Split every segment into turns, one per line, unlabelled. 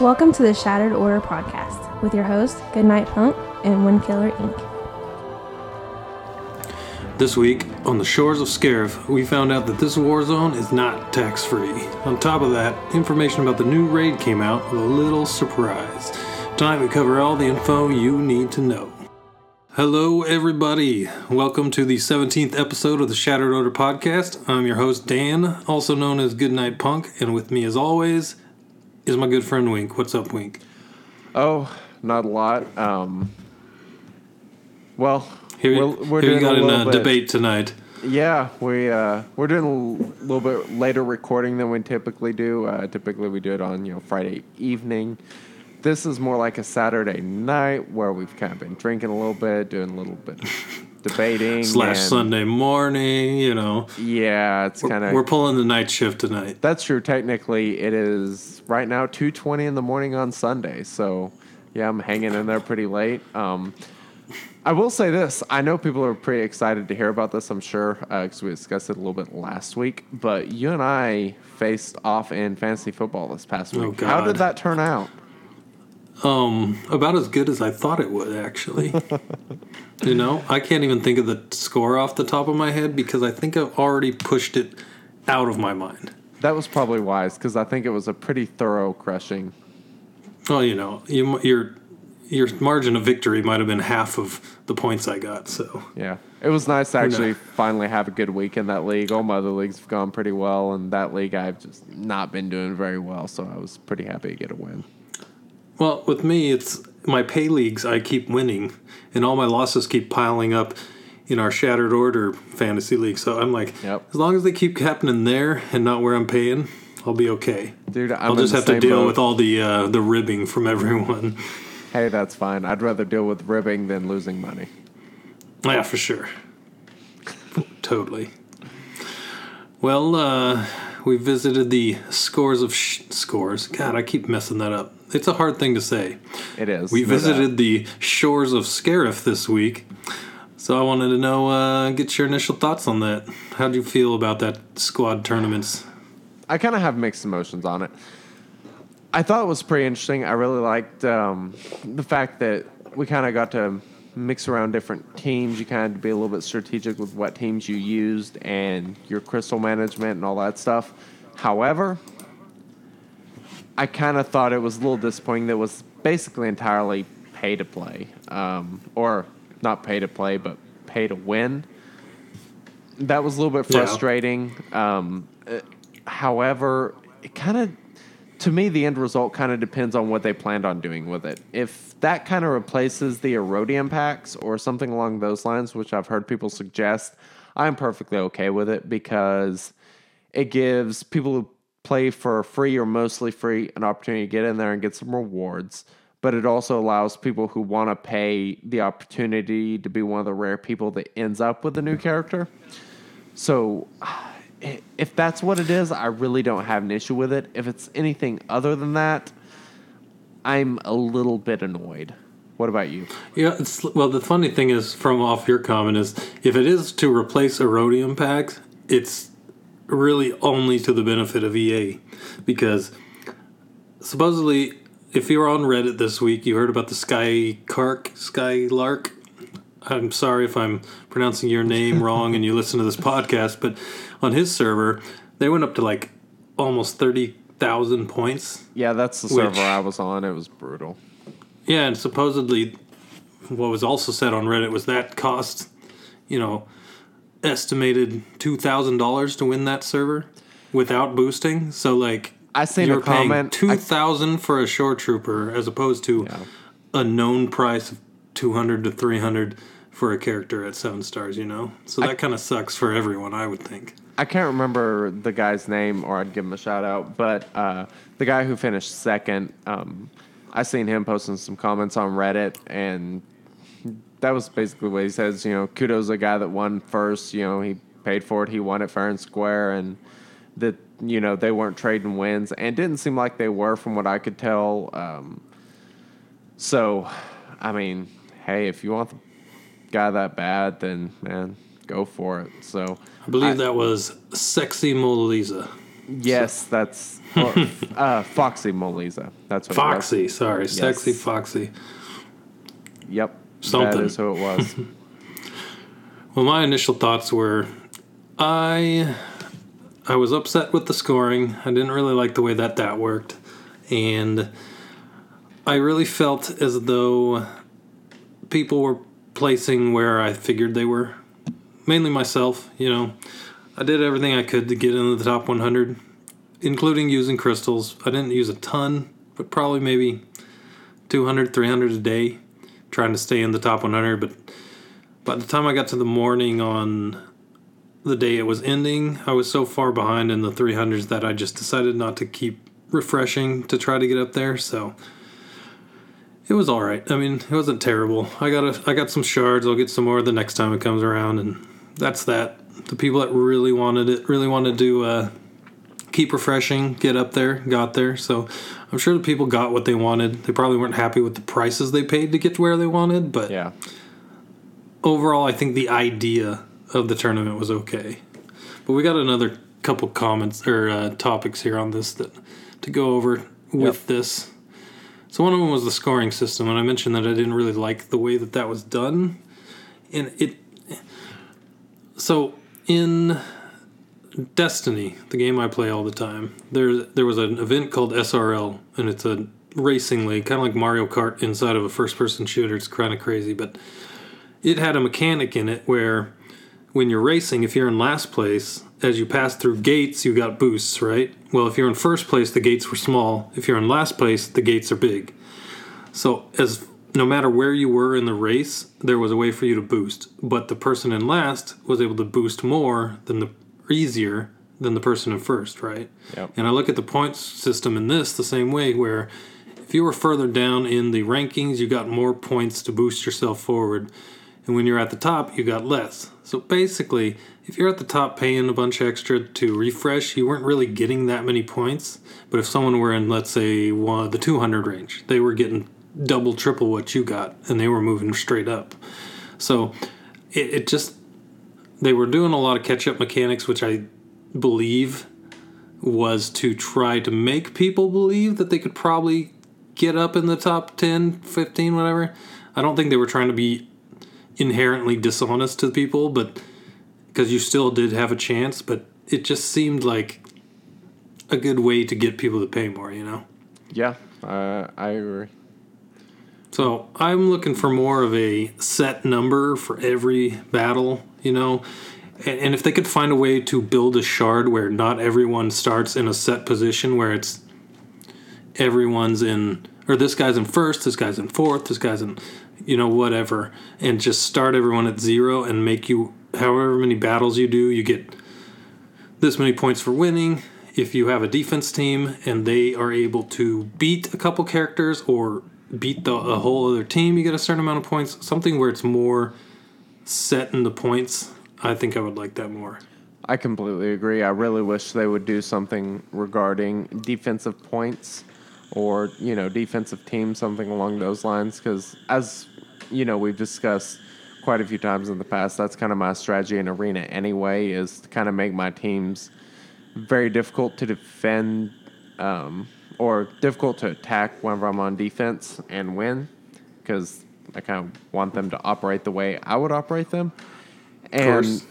Welcome to the Shattered Order podcast with your host, Goodnight Punk and Windkiller Inc.
This week, on the shores of Scarif, we found out that this war zone is not tax free. On top of that, information about the new raid came out with a little surprise. Tonight, we cover all the info you need to know. Hello, everybody. Welcome to the 17th episode of the Shattered Order podcast. I'm your host, Dan, also known as Goodnight Punk, and with me, as always, is my good friend Wink. What's up, Wink?
Oh, not a lot. Um, well,
Here,
we're, we're
here
doing
got
a
in a
bit-
debate tonight.
Yeah, we uh, we're doing a little bit later recording than we typically do. Uh, typically, we do it on you know Friday evening. This is more like a Saturday night where we've kind of been drinking a little bit, doing a little bit debating
Slash
and-
Sunday morning, you know.
Yeah, it's kind of We're
pulling the night shift tonight.
that's true. Technically, it is right now two twenty in the morning on Sunday. So yeah, I'm hanging in there pretty late. Um, I will say this: I know people are pretty excited to hear about this. I'm sure because we discussed it a little bit last week. But you and I faced off in fantasy football this past
Oh,
week. How did that turn out?
Um, about as good as I thought it would, actually. you know, I can't even think of the score off the top of my head because I think I've already pushed it out of my mind.
That was probably wise because I think it was a pretty thorough crushing.
Well, you know, you, your your margin of victory might have been half of the points I got. So
Yeah, it was nice to actually finally have a good week in that league. All my other leagues have gone pretty well, and that league I've just not been doing very well. So I was pretty happy to get a win.
Well, with me, it's my pay leagues. I keep winning, and all my losses keep piling up in our Shattered Order fantasy league. So I'm like,
Yep.
as long as they keep happening there and not where I'm paying, I'll be okay.
Dude, I'm
I'll just have to deal
boat.
with all the uh, the ribbing from everyone.
Hey, that's fine. I'd rather deal with ribbing than losing money.
yeah, for sure. totally. Well, uh, we visited the scores of sh- scores. God, I keep messing that up. It's a hard thing to say.
It is.
We visited
doubt.
the shores of Scarif this week, so I wanted to know, uh, get your initial thoughts on that. How do you feel about that squad tournaments?
I kind of have mixed emotions on it. I thought it was pretty interesting. I really liked um, the fact that we kind of got to mix around different teams. You kind of be a little bit strategic with what teams you used and your crystal management and all that stuff. However, I kind of thought it was a little disappointing that it was basically entirely pay to play, um, or not pay to play, but pay to win. That was a little bit
Yeah.
frustrating. Um, uh, however, it kind of, to me, the end result kind of depends on what they planned on doing with it. If that kind of replaces the Aurodium packs or something along those lines, which I've heard people suggest, I'm perfectly okay with it because it gives people who play for free or mostly free an opportunity to get in there and get some rewards. But it also allows people who want to pay the opportunity to be one of the rare people that ends up with a new character. So, if that's what it is, I really don't have an issue with it. If it's anything other than that, I'm a little bit annoyed. What about you?
Yeah, it's well. The funny thing is, from off your comment, is if it is to replace Aurodium packs, it's really only to the benefit of EA, because supposedly, if you were on Reddit this week, you heard about the Sky Kark Skylark. I'm sorry if I'm pronouncing your name wrong, and you listen to this podcast, but on his server, they went up to like almost thirty thousand points
Yeah, that's the
Which-
server I was on. It was brutal.
Yeah, and supposedly, what was also said on Reddit was that cost, you know, estimated two thousand dollars to win that server without boosting. So like,
I seen a
you're paying
comment-
two
I-
for a shore trooper as opposed to
Yeah.
a known price of two hundred to three hundred for a character at Seven Stars. You know, so that kind of sucks for everyone. I would think.
I can't remember the guy's name, or I'd give him a shout out. But uh, the guy who finished second, um, I seen him posting some comments on Reddit, and that was basically what he says. You know, kudos to the guy that won first. You know, he paid for it. He won it fair and square, and that you know they weren't trading wins, and didn't seem like they were from what I could tell. Um, so, I mean, hey, if you want the guy that bad, then man, go for it. So
I believe
I-
that was Sexy Mona Lisa.
Yes, that's or, uh, Foxy Moliza. That's what
Foxy, sorry, sexy Foxy.
Yep.
Something.
That is who it was.
Well, my initial thoughts were, I, I was upset with the scoring. I didn't really like the way that that worked, and I really felt as though people were placing where I figured they were. Mainly myself, you know. I did everything I could to get into the top 100, including using crystals. I didn't use a ton, but probably maybe 200, 300 a day, trying to stay in the top 100. But by the time I got to the morning on the day it was ending, I was so far behind in the 300s that I just decided not to keep refreshing to try to get up there. So it was all right. I mean, it wasn't terrible. I got a, I got some shards. I'll get some more the next time it comes around, and that's that. The people that really wanted it really wanted to uh, keep refreshing, get up there, got there. So I'm sure the people got what they wanted. They probably weren't happy with the prices they paid to get to where they wanted, but
yeah.
overall, I think the idea of the tournament was okay. But we got another couple comments or uh, topics here on this that to go over with
Yep.
this. So one of them was the scoring system, and I mentioned that I didn't really like the way that that was done, and it. So in Destiny, the game I play all the time, there there was an event called SRL, and it's a racing league, kind of like Mario Kart inside of a first-person shooter. It's kind of crazy, but it had a mechanic in it where when you're racing, if you're in last place, as you pass through gates, you got boosts, right? Well, if you're in first place, the gates were small. If you're in last place, the gates are big. So, as no matter where you were in the race, there was a way for you to boost. But the person in last was able to boost more than the easier than the person in first, right?
Yep.
And I look at the points system in this the same way, where if you were further down in the rankings, you got more points to boost yourself forward. And when you're at the top, you got less. So basically, if you're at the top paying a bunch extra to refresh, you weren't really getting that many points. But if someone were in, let's say, one, the 200 range, they were getting double, triple what you got, and they were moving straight up. So it, it just, they were doing a lot of catch up mechanics, which I believe was to try to make people believe that they could probably get up in the top 10, 15, whatever. I don't think they were trying to be inherently dishonest to people, but because you still did have a chance, but it just seemed like a good way to get people to pay more, you know?
Yeah. Uh, I agree.
So I'm looking for more of a set number for every battle, you know? And, and if they could find a way to build a shard where not everyone starts in a set position, where it's everyone's in, or this guy's in first, this guy's in fourth, this guy's in, you know, whatever, and just start everyone at zero and make you, however many battles you do, you get this many points for winning. If you have a defense team and they are able to beat a couple characters or beat the a whole other team, you get a certain amount of points. Something where it's more set in the points. I think I would like that more.
I completely agree. I really wish they would do something regarding defensive points or, you know, defensive teams, something along those lines. Because, as, you know, we've discussed quite a few times in the past, that's kind of my strategy in Arena anyway, is to kind of make my teams very difficult to defend um, or difficult to attack whenever I'm on defense and win. Because I kind of want them to operate the way I would operate them. And.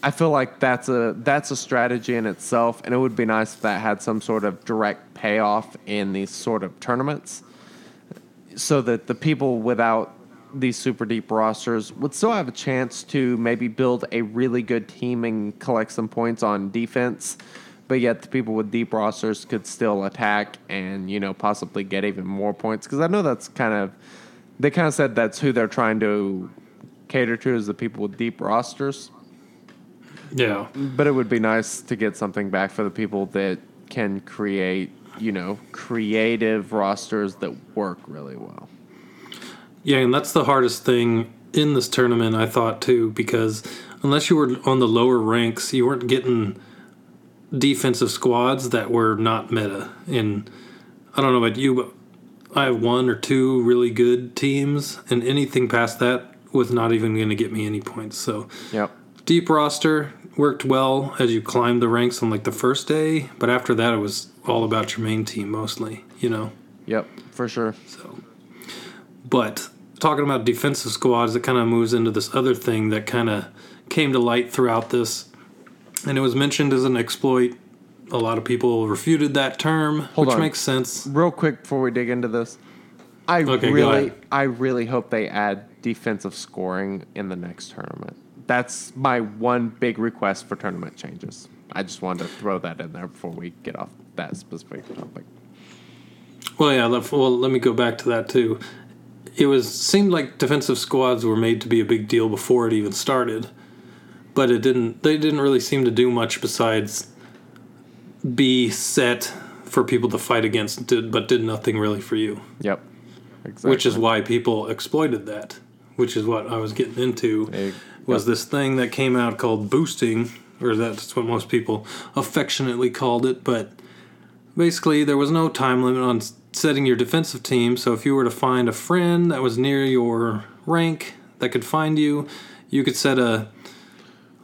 I feel like that's a that's a strategy in itself, and it would be nice if that had some sort of direct payoff in these sort of tournaments, so that the people without these super deep rosters would still have a chance to maybe build a really good team and collect some points on defense, but yet the people with deep rosters could still attack and you know possibly get even more points because I know that's kind of they kind of said that's who they're trying to cater to is the people with deep rosters.
Yeah.
But it would be nice to get something back for the people that can create, you know, creative rosters that work really well.
Yeah, and that's the hardest thing in this tournament, I thought too, because unless you were on the lower ranks, you weren't getting defensive squads that were not meta. And I don't know about you, but I have one or two really good teams, and anything past that was not even going to get me any points. So
Yep.
deep roster, worked well as you climbed the ranks on like the first day, but after that, it was all about your main team mostly. You know.
Yep, for sure.
So, but talking about defensive squads, it kind of moves into this other thing that kind of came to light throughout this, and it was mentioned as an exploit. A lot of people refuted that term,
Hold
which
on.
makes sense.
Real quick before we dig into this, I
Okay,
really. I really hope they add defensive scoring in the next tournament. That's my one big request for tournament changes. I just wanted to throw that in there before we get off that specific topic.
Well, yeah. let- Well, let me go back to that too. It was seemed like defensive squads were made to be a big deal before it even started, but it didn't. They didn't really seem to do much besides be set for people to fight against, did, but did nothing really for you.
Yep, exactly.
Which is why people exploited that. Which is what I was getting into. Was this thing that came out called boosting, or that's what most people affectionately called it, but basically there was no time limit on setting your defensive team. So if you were to find a friend that was near your rank that could find you, you could set a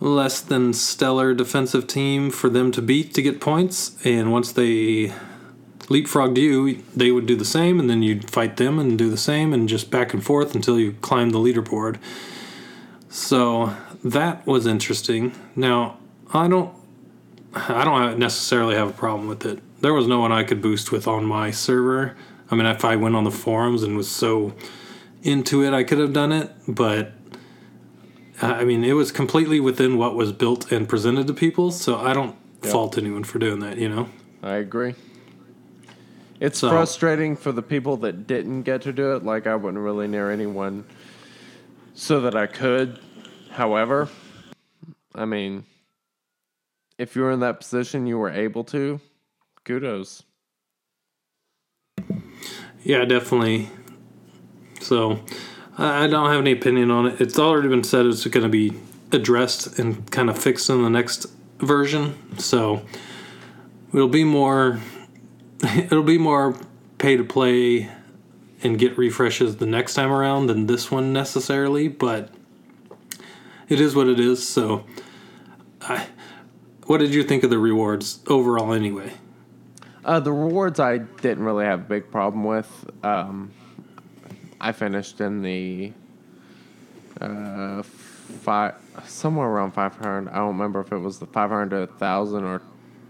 less than stellar defensive team for them to beat to get points. And once they leapfrogged you, they would do the same, and then you'd fight them and do the same, and just back and forth until you climbed the leaderboard. So that was interesting. Now I don't, I don't necessarily have a problem with it. There was no one I could boost with on my server. I mean, if I went on the forums and was so into it, I could have done it, but. I mean, it was completely within what was built and presented to people, so I don't
Yep.
fault anyone for doing that, you know?
I agree. It's
So-
frustrating for the people that didn't get to do it. Like I wasn't really near anyone, so that I could. However, I mean, if you were in that position, you were able to. Kudos.
Yeah, definitely. So, I don't have any opinion on it. It's already been said it's going to be addressed and kind of fixed in the next version. So, it'll be more. It'll be more pay to play and get refreshes the next time around than this one necessarily, but it is what it is. So, I, what did you think of the rewards overall, anyway?
Uh, the rewards I didn't really have a big problem with. Um, I finished in the uh, five, somewhere around 500. I don't remember if it was the 500 to 1,000 or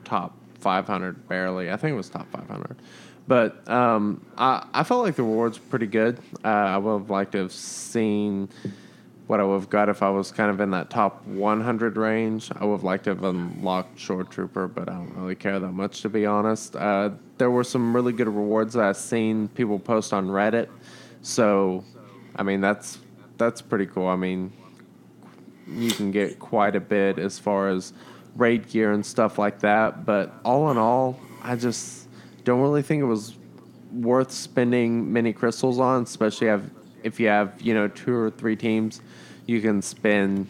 top 500 barely. I think it was top 500. But um, I, I felt like the rewards were pretty good. Uh, I would have liked to have seen what I would have got if I was kind of in that top 100 range. I would have liked to have unlocked Shore Trooper, but I don't really care that much to be honest. Uh, there were some really good rewards that I've seen people post on Reddit. So, I mean, that's that's pretty cool. I mean, you can get quite a bit as far as raid gear and stuff like that. But all in all, I just don't really think it was worth spending many crystals on, especially have, if you have, you know, two or three teams, you can spend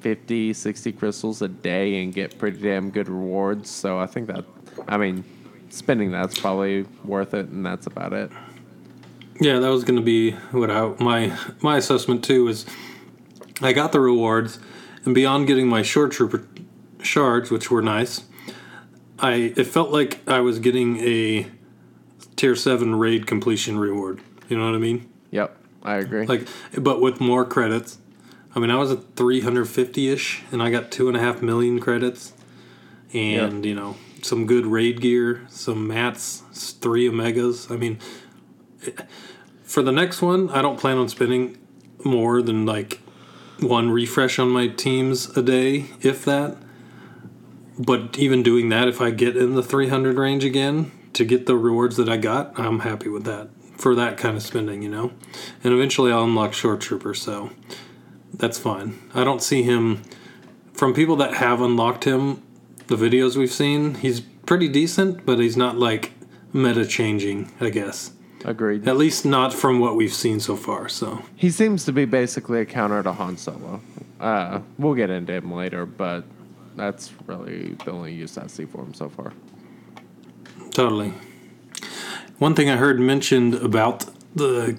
50, 60 crystals a day and get pretty damn good rewards. So I think that, I mean, spending that's probably worth it, and that's about it.
Yeah, that was going to be what I my my assessment too is I got the rewards and beyond getting my shore trooper shards which were nice, I it felt like I was getting a tier 7 raid completion reward. You know what I mean?
Yep, I agree.
Like but with more credits. I mean, I was at 350ish and I got two and a half million credits and, you know, some good raid gear, some mats, three omegas. I mean, eh, for the next one, I don't plan on spending more than like one refresh on my teams a day, if that. But even doing that, if I get in the 300 range again to get the rewards that I got, I'm happy with that for that kind of spending, you know? And eventually I'll unlock Shore Trooper, so that's fine. I don't see him, from people that have unlocked him, the videos we've seen, he's pretty decent, but he's not like meta changing, I guess.
Agreed.
At least not from what we've seen so far. So
He seems to be basically a counter to Han Solo. Uh, we'll get into him later, but that's really the only use I see for him so far.
totally. One thing I heard mentioned about the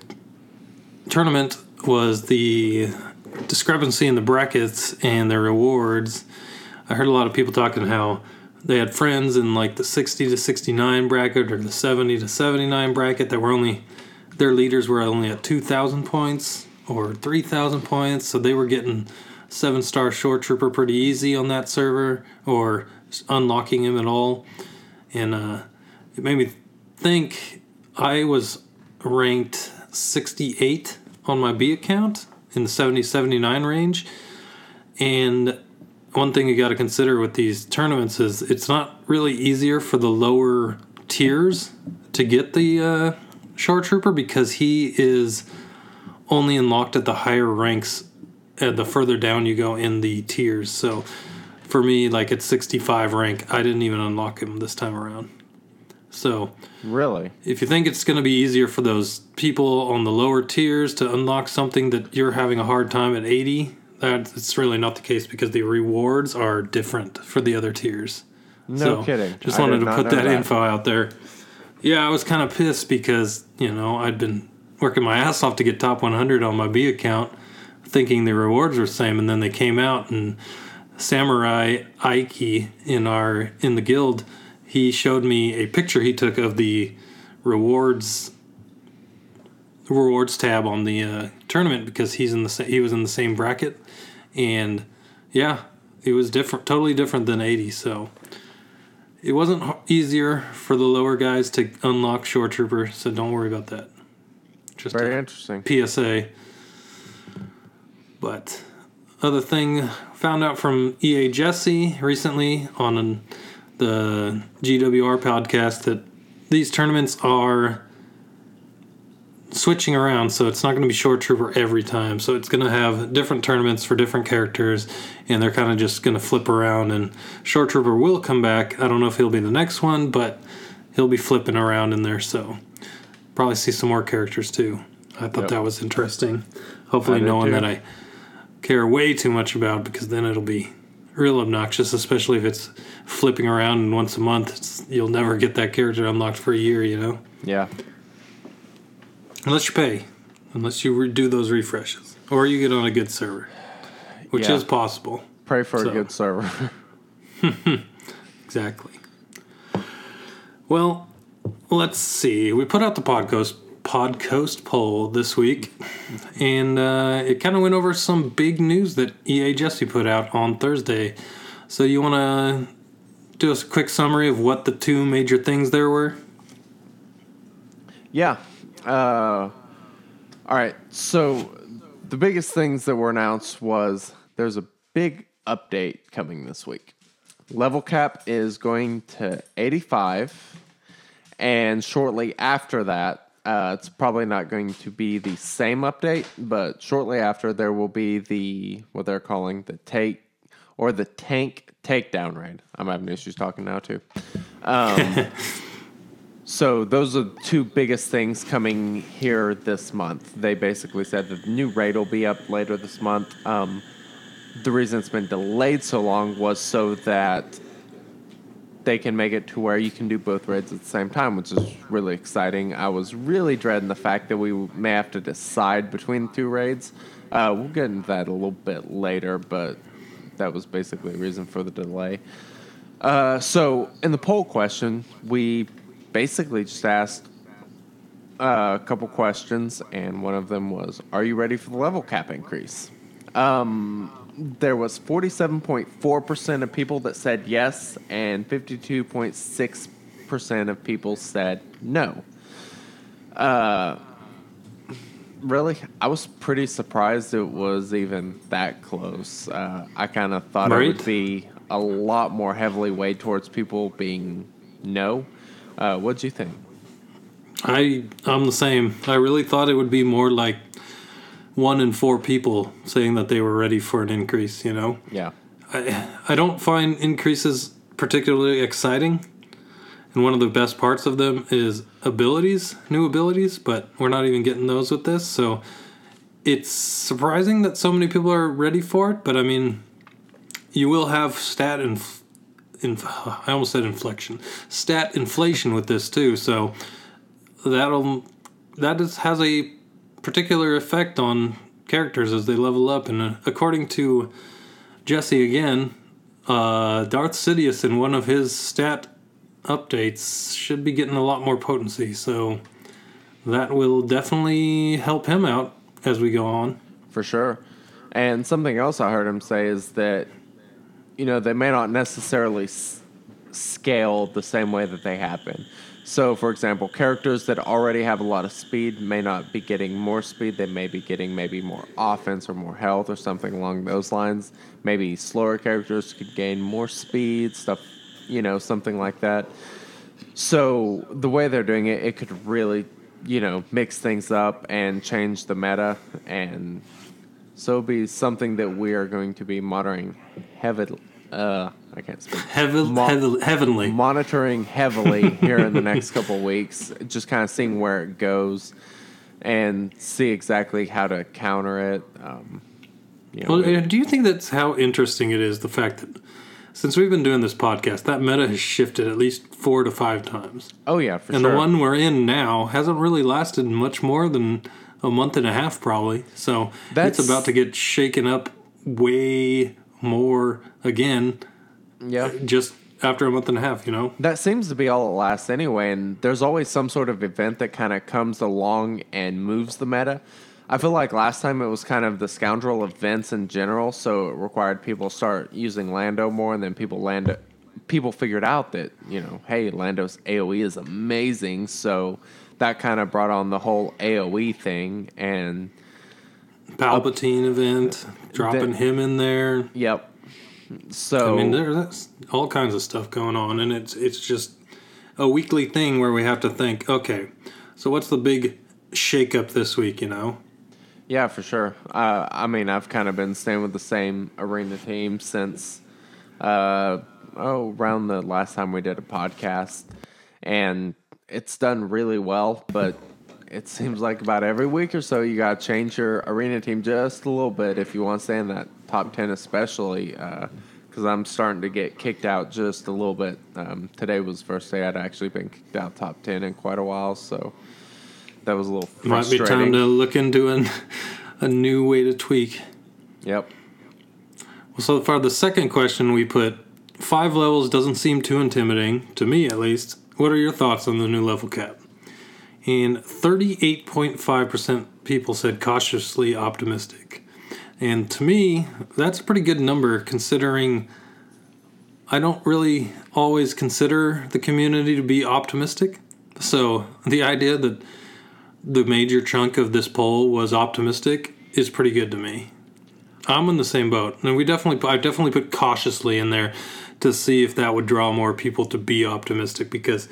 tournament was the discrepancy in the brackets and the rewards. I heard a lot of people talking how they had friends in like the 60 to 69 bracket or the 70 to 79 bracket that were only their leaders were only at 2,000 points or 3,000 points, so they were getting seven star shore trooper pretty easy on that server or unlocking him at all, and uh, it made me think I was ranked 68 on my B account in the 70 79 range. And one thing you got to consider with these tournaments is it's not really easier for the lower tiers to get the uh, shore trooper because he is only unlocked at the higher ranks uh, the further down you go in the tiers. So for me, like at 65 rank, I didn't even unlock him this time around. So
Really?
if you think it's going to be easier for those people on the lower tiers to unlock something that you're having a hard time at 80, that's really not the case because the rewards are different for the other tiers.
No kidding.
Just wanted to put that,
that.
info out there. Yeah, I was kind of pissed because, you know, I'd been working my ass off to get top 100 on my B account, thinking the rewards were the same, and then they came out and Samurai Ike in our in the guild, he showed me a picture he took of the rewards rewards tab on the uh, tournament because he's in the sa- he was in the same bracket, and yeah, it was different, totally different than eighty. So it wasn't easier for the lower guys to unlock shore trooper. So don't worry about that. Just
Very interesting.
PSA. But other thing found out from EA Jesse recently on an, the GWR podcast that these tournaments are switching around so it's not going to be shore trooper every time so it's going to have different tournaments for different characters and they're kind of just going to flip around and shore trooper will come back i don't know if he'll be the next one but he'll be flipping around in there so probably see some more characters too i thought
Yep.
that was interesting hopefully no one
too.
that i care way too much about because then it'll be real obnoxious especially if it's flipping around and once a month it's, you'll never get that character unlocked for a year you know
Yeah.
Unless you pay, unless you re- do those refreshes, or you get on a good server, which
Yeah.
is possible.
Pray for
So-
a good server.
Exactly. Well, let's see. We put out the podcast podcast poll this week, and uh, it kind of went over some big news that EA Jesse put out on Thursday. So you want to do a quick summary of what the two major things there were?
Yeah. Uh, all right. So the biggest things that were announced was there's a big update coming this week. Level cap is going to 85, and shortly after that, uh, it's probably not going to be the same update, but shortly after there will be the what they're calling the take or the tank takedown raid. I'm having issues talking now too. So those are the two biggest things coming here this month. They basically said that the new raid will be up later this month. Um, the reason it's been delayed so long was so that they can make it to where you can do both raids at the same time, which is really exciting. I was really dreading the fact that we may have to decide between two raids. Uh, we'll get into that a little bit later, but that was basically the reason for the delay. Uh, so in the poll question, we basically just asked uh, a couple questions, and one of them was, "Are you ready for the level cap increase?" Um, there was forty-seven point four percent of people that said yes, and fifty-two point six percent of people said no. Uh, really, I was pretty surprised it was even that close. Uh, I kind of thought it would be a lot more heavily weighed towards people being no. Uh, what'd you think?
I I'm the same. I really thought it would be more like one in four people saying that they were ready for an increase. You know,
Yeah.
I I don't find increases particularly exciting, and one of the best parts of them is abilities, new abilities. But we're not even getting those with this, so it's surprising that so many people are ready for it. But I mean, you will have stat and. Inf- I almost said inflection, stat inflation with this too. So that'll that is, has a particular effect on characters as they level up. And uh, according to Jesse again, uh, Darth Sidious in one of his stat updates should be getting a lot more potency. So that will definitely help him out as we go on.
For sure. And something else I heard him say is that, you know, they may not necessarily s- scale the same way that they happen. So, for example, characters that already have a lot of speed may not be getting more speed. They may be getting maybe more offense or more health or something along those lines. Maybe slower characters could gain more speed, stuff, you know, something like that. So, the way they're doing it, it could really, you know, mix things up and change the meta. And so, be something that we are going to be monitoring heavily. Uh, I can't speak
Heaven,
Mo-
heaven- heavenly.
monitoring heavily here in the next couple of weeks, just kind of seeing where it goes and see exactly how to counter it. Um, you know,
Well,
we-
do you think that's how interesting it is? The fact that since we've been doing this podcast, that meta has shifted at least four to five times,
oh yeah, for
and
sure.
the one we're in now hasn't really lasted much more than a month and a half, probably. So
That's-
it's about to get shaken up way more again,
yeah,
just after a month and a half. You know,
that seems to be all it lasts anyway. And there's always some sort of event that kind of comes along and moves the meta. I feel like last time it was kind of the scoundrel events in general, so it required people start using Lando more, and then people land people figured out that you know, hey, Lando's AOE is amazing, so that kind of brought on the whole AOE thing, and
Palpatine event, dropping him in there.
yep. So
I mean, there's all kinds of stuff going on, and it's it's just a weekly thing where we have to think, okay, so what's the big shakeup this week? You know,
Yeah, for sure. Uh, I mean, I've kind of been staying with the same arena team since uh, oh around the last time we did a podcast, and it's done really well. But it seems like about every week or so, you got to change your arena team just a little bit if you want to stay in that top ten, especially. Because I'm starting to get kicked out just a little bit. Um, today was the first day I'd actually been kicked out top ten in quite a while, so that was a little
might be time to look into an, a new way to tweak.
Yep.
Well, so far the second question, we put five levels doesn't seem too intimidating to me, at least. What are your thoughts on the new level cap? And 38.5% people said cautiously optimistic. And to me, that's a pretty good number considering I don't really always consider the community to be optimistic. So the idea that the major chunk of this poll was optimistic is pretty good to me. I'm in the same boat, and we definitely I definitely put cautiously in there to see if that would draw more people to be optimistic because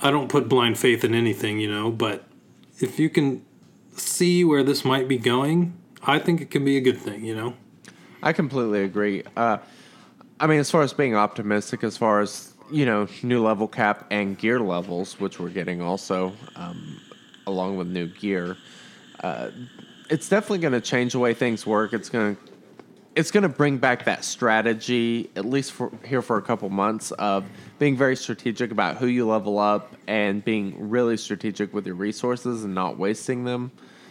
I don't put blind faith in anything, you know, but if you can see where this might be going, I think it can be a good thing, you know.
I completely agree. Uh, I mean, as far as being optimistic, as far as you know, new level cap and gear levels, which we're getting also, um, along with new gear, uh, it's definitely going to change the way things work. It's going to it's going to bring back that strategy, at least for here for a couple months, of being very strategic about who you level up and being really strategic with your resources and not wasting them.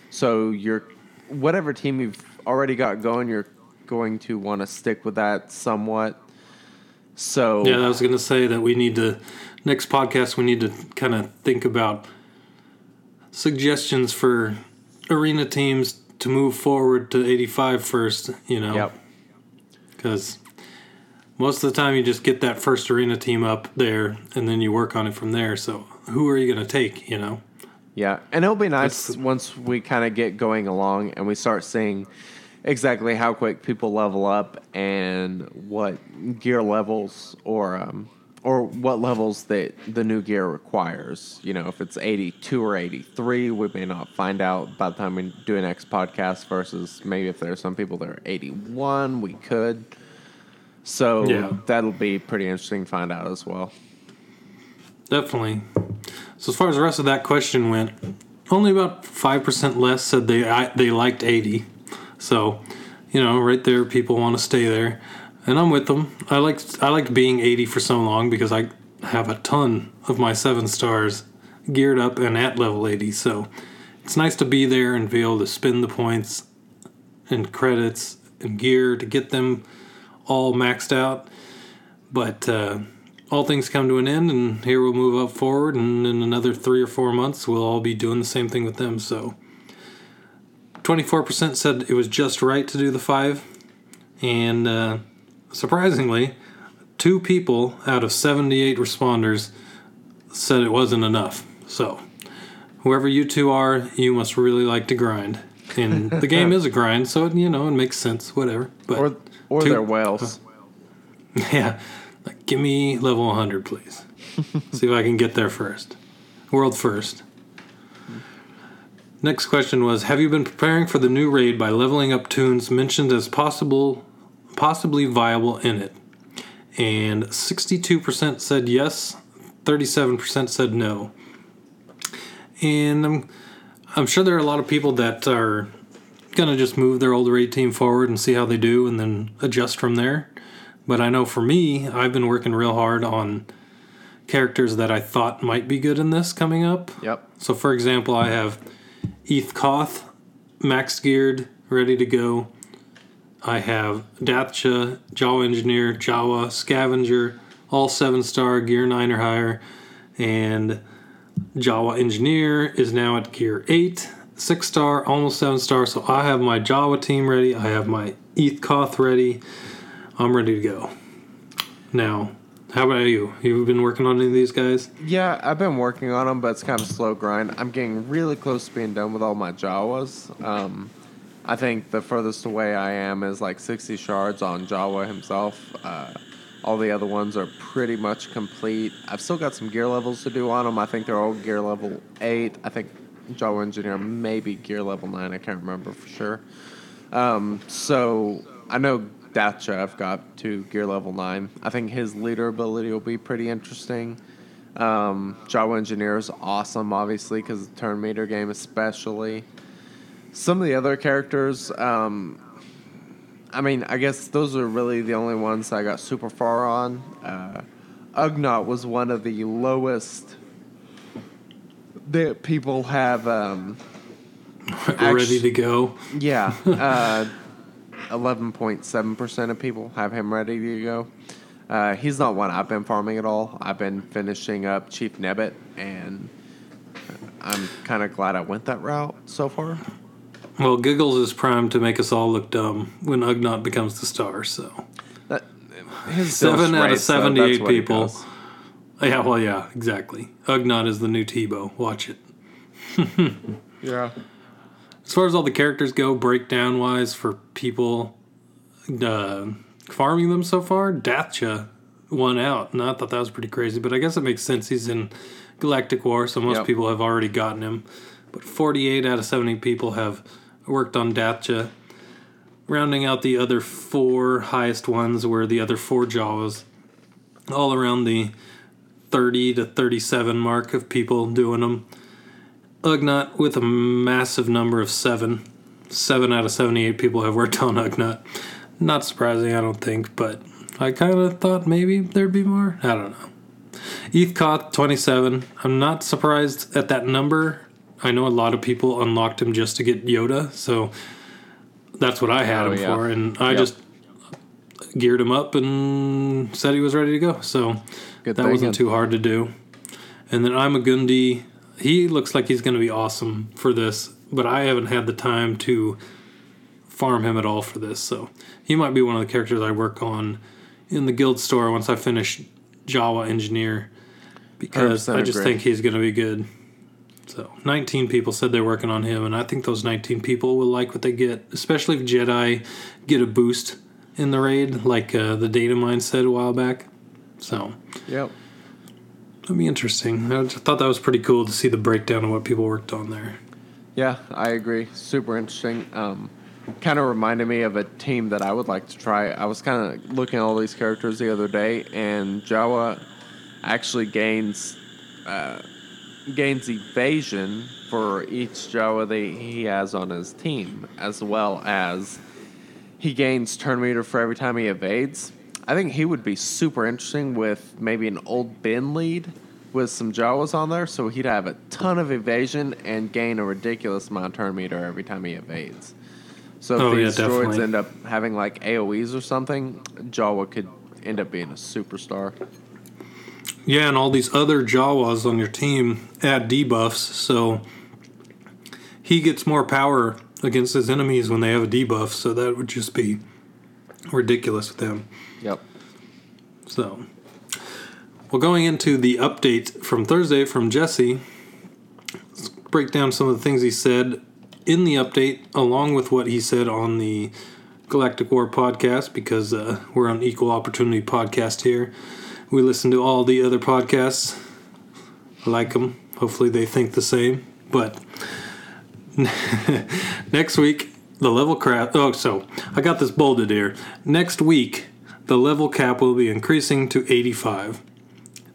So your whatever team you've already got going, you're going to want to stick with that somewhat. So
Yeah, I was going to say that we need to next podcast we need to kind of think about suggestions for arena teams to move forward to 85 first, you know.
Yep.
Cuz most of the time you just get that first arena team up there and then you work on it from there. So, who are you going to take, you know?
Yeah, and it'll be nice
That's-
once we kind of get going along and we start seeing exactly how quick people level up and what gear levels or um, or what levels that the new gear requires. You know, if it's 82 or 83, we may not find out by the time we do an next podcast versus maybe if there's some people that are 81, we could. So
Yeah.
that'll be pretty interesting to find out as well.
Definitely. So as far as the rest of that question went, only about five percent less said they I, they liked eighty. So, you know, right there, people want to stay there, and I'm with them. I liked I liked being eighty for so long because I have a ton of my seven stars geared up and at level eighty. So it's nice to be there and be able to spend the points and credits and gear to get them all maxed out. But uh, all things come to an end, and here we'll move up forward, and in another three or four months, we'll all be doing the same thing with them. So, 24% said it was just right to do the five, and uh, surprisingly, two people out of 78 responders said it wasn't enough. So, whoever you two are, you must really like to grind. And the game is a grind, so it, you know it makes sense. Whatever, but
Or or
two-
they're whales.
yeah, like, give me level 100, please. See if I can get there first. World first. Next question was Have you been preparing for the new raid by leveling up tunes mentioned as possible, possibly viable in it? And 62% said yes, 37% said no. And I'm, I'm sure there are a lot of people that are going to just move their old raid team forward and see how they do and then adjust from there. But I know for me, I've been working real hard on characters that I thought might be good in this coming up.
Yep.
So, for example, I have Eeth Koth, max geared, ready to go. I have Dathcha, Jawa Engineer, Jawa, Scavenger, all seven star, gear nine or higher. And Jawa Engineer is now at gear eight, six star, almost seven star. So I have my Jawa team ready. I have my Eeth Koth ready. I'm ready to go. Now, how about you? You've been working on any of these guys?
Yeah, I've been working on them, but it's kind of a slow grind. I'm getting really close to being done with all my Jawas. Um, I think the furthest away I am is like 60 shards on Jawa himself. Uh, all the other ones are pretty much complete. I've still got some gear levels to do on them. I think they're all gear level 8. I think Jawa Engineer maybe gear level 9. I can't remember for sure. Um, so I know Dathcha I've got to gear level 9. I think his leader ability will be pretty interesting. Um, Jawa Engineer is awesome, obviously, because the turn meter game, especially. Some of the other characters, um, I mean, I guess those are really the only ones I got super far on. Uh, Ugnaught was one of the lowest that people have. Um,
ready to go?
yeah, uh, eleven point seven percent of people have him ready to go. Uh, he's not one I've been farming at all. I've been finishing up Chief Nebbit, and I'm kind of glad I went that route so far.
Well, Giggles is primed to make us all look dumb when Ugnaught becomes the star, so.
That, his
Seven
ghost
out of 78
that's what he
people. Yeah, well, yeah, exactly. Ugnaught is the new Tebow. Watch it.
Yeah.
As far as all the characters go, breakdown wise, for people uh, farming them so far, Dathcha won out. And I thought that was pretty crazy, but I guess it makes sense. He's in Galactic War, so most
Yep.
people have already gotten him. But 48 out of 70 people have worked on Dathcha. Rounding out the other four highest ones were the other four Jawas, all around the 30 to 37 mark of people doing them. Ugnaught with a massive number of seven. Seven out of 78 people have worked on Ugnaught. Not surprising, I don't think, but I kind of thought maybe there'd be more. I don't know. Eeth Koth, 27. I'm not surprised at that number. I know a lot of people unlocked him just to get Yoda, so that's what I had
Oh,
him
yeah.
for, and I
Yep.
just geared him up and said he was ready to go. So
Good
that wasn't too hard to do. And then Ima-Gun Di. He looks like he's going to be awesome for this, but I haven't had the time to farm him at all for this. So he might be one of the characters I work on in the guild store once I finish Jawa Engineer because I just
agree.
think he's going to be good. So 19 people said they're working on him, and I think those 19 people will like what they get, especially if Jedi get a boost in the raid, like uh, the data mine said a while back. So
Yep.
That'd be interesting. I thought that was pretty cool to see the breakdown of what people worked on there.
Yeah, I agree. Super interesting. Um, kind of reminded me of a team that I would like to try. I was kind of looking at all these characters the other day, and Jawa actually gains uh, gains evasion for each Jawa that he has on his team, as well as he gains turn meter for every time he evades. I think he would be super interesting with maybe an Old Ben lead with some Jawas on there, so he'd have a ton of evasion and gain a ridiculous amount of turn meter every time he evades. So if
Oh, yeah,
droids end up having like AOE's or something, Jawa could end up being a superstar.
Yeah, and all these other Jawas on your team add debuffs, so he gets more power against his enemies when they have a debuff, so that would just be ridiculous with him.
Yep.
So, well, going into the update from Thursday from Jesse, let's break down some of the things he said in the update, along with what he said on the Galactic War podcast, because uh, we're on Equal Opportunity podcast here. We listen to all the other podcasts, I like them. Hopefully, they think the same. But next week, the level cap. Oh, so I got this bolded here. Next week, the level cap will be increasing to 85.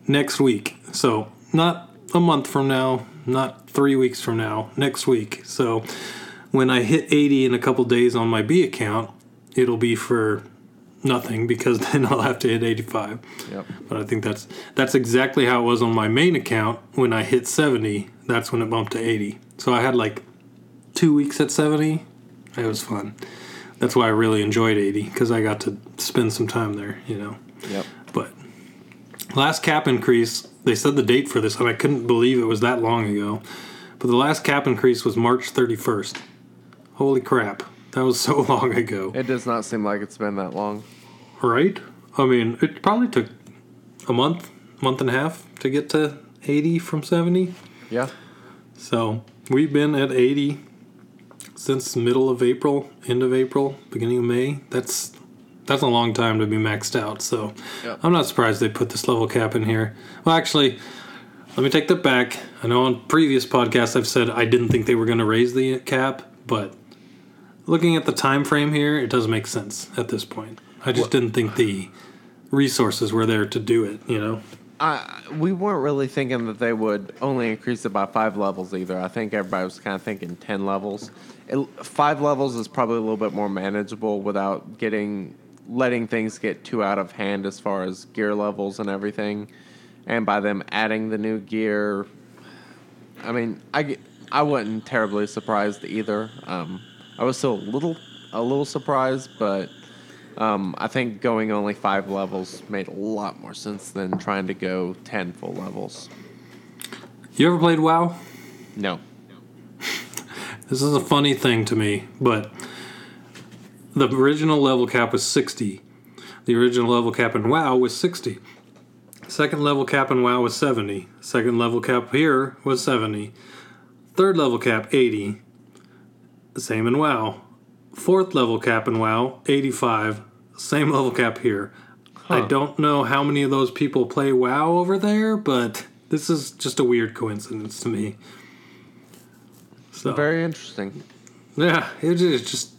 Next week. So, not a month from now, not three weeks from now, next week. So, when I hit 80 in a couple days on my B account, it'll be for nothing because then I'll have to hit 85.
Yep.
But I think that's that's exactly how it was on my main account when I hit 70. That's when it bumped to 80. So I had like two weeks at 70. It was fun. That's why I really enjoyed 80 because I got to spend some time there, you know.
Yep.
But last cap increase, they said the date for this, and I couldn't believe it was that long ago. But the last cap increase was March 31st. Holy crap. That was so long ago.
It does not seem like it's been that long.
Right? I mean, it probably took a month, month and a half to get to 80 from 70.
Yeah.
So we've been at 80 since middle of April, end of April, beginning of May. That's that's a long time to be maxed out. So
Yep.
I'm not surprised they put this level cap in here. Well, actually, let me take that back. I know on previous podcasts I've said I didn't think they were going to raise the cap, but looking at the time frame here, it does make sense at this point. I just didn't think the resources were there to do it. You know.
We weren't really thinking that they would only increase it by five levels either. I think everybody was kind of thinking 10 levels. It, five levels is probably a little bit more manageable without getting letting things get too out of hand as far as gear levels and everything. And by them adding the new gear, I mean, I, I wasn't terribly surprised either. Um, I was still a little a little surprised, but um, I think going only five levels made a lot more sense than trying to go ten full levels.
You ever played WoW?
No.
This is a funny thing to me, but the original level cap was 60. The original level cap in WoW was 60. Second level cap in WoW was 70. Second level cap here was 70. Third level cap 80. The same in WoW. Fourth level cap in WoW 85. Same level cap here. I don't know how many of those people play WoW over there, but this is just a weird coincidence to me. So
Very interesting.
yeah, it is just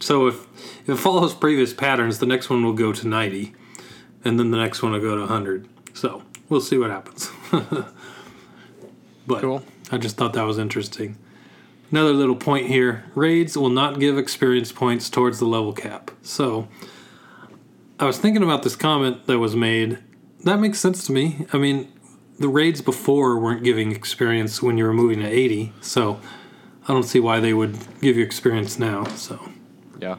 so if if it follows previous patterns, the next one will go to ninety, and then the next one will go to hundred. So we'll see what happens. but
Cool.
I just thought that was interesting. Another little point here: raids will not give experience points towards the level cap. So I was thinking about this comment that was made. That makes sense to me. I mean, the raids before weren't giving experience when you were moving to 80, so I don't see why they would give you experience now. So,
Yeah.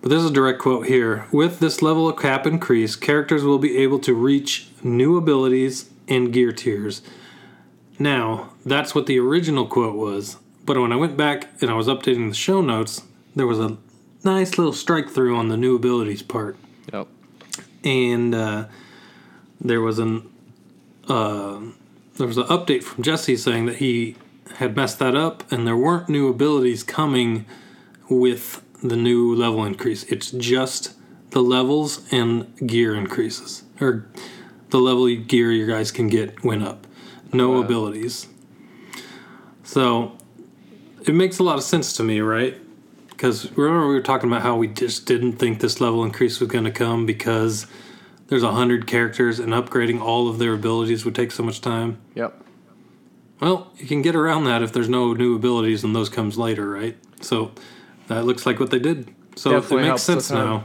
but there's a direct quote here. With this level of cap increase, characters will be able to reach new abilities and gear tiers. Now, that's what the original quote was, but when I went back and I was updating the show notes, there was a nice little strike through on the new abilities part
Yep.
and uh, there was an uh, there was an update from Jesse saying that he had messed that up, and there weren't new abilities coming with the new level increase. It's just the levels and gear increases, or the level gear you guys can get went up. No
Wow.
abilities. So it makes a lot of sense to me, right? Because remember we were talking about how we just didn't think this level increase was going to come because there's a hundred characters and upgrading all of their abilities would take so much time.
Yep.
Well, you can get around that if there's no new abilities and those comes later, right? So that looks like what they did. So
Definitely
it makes sense now.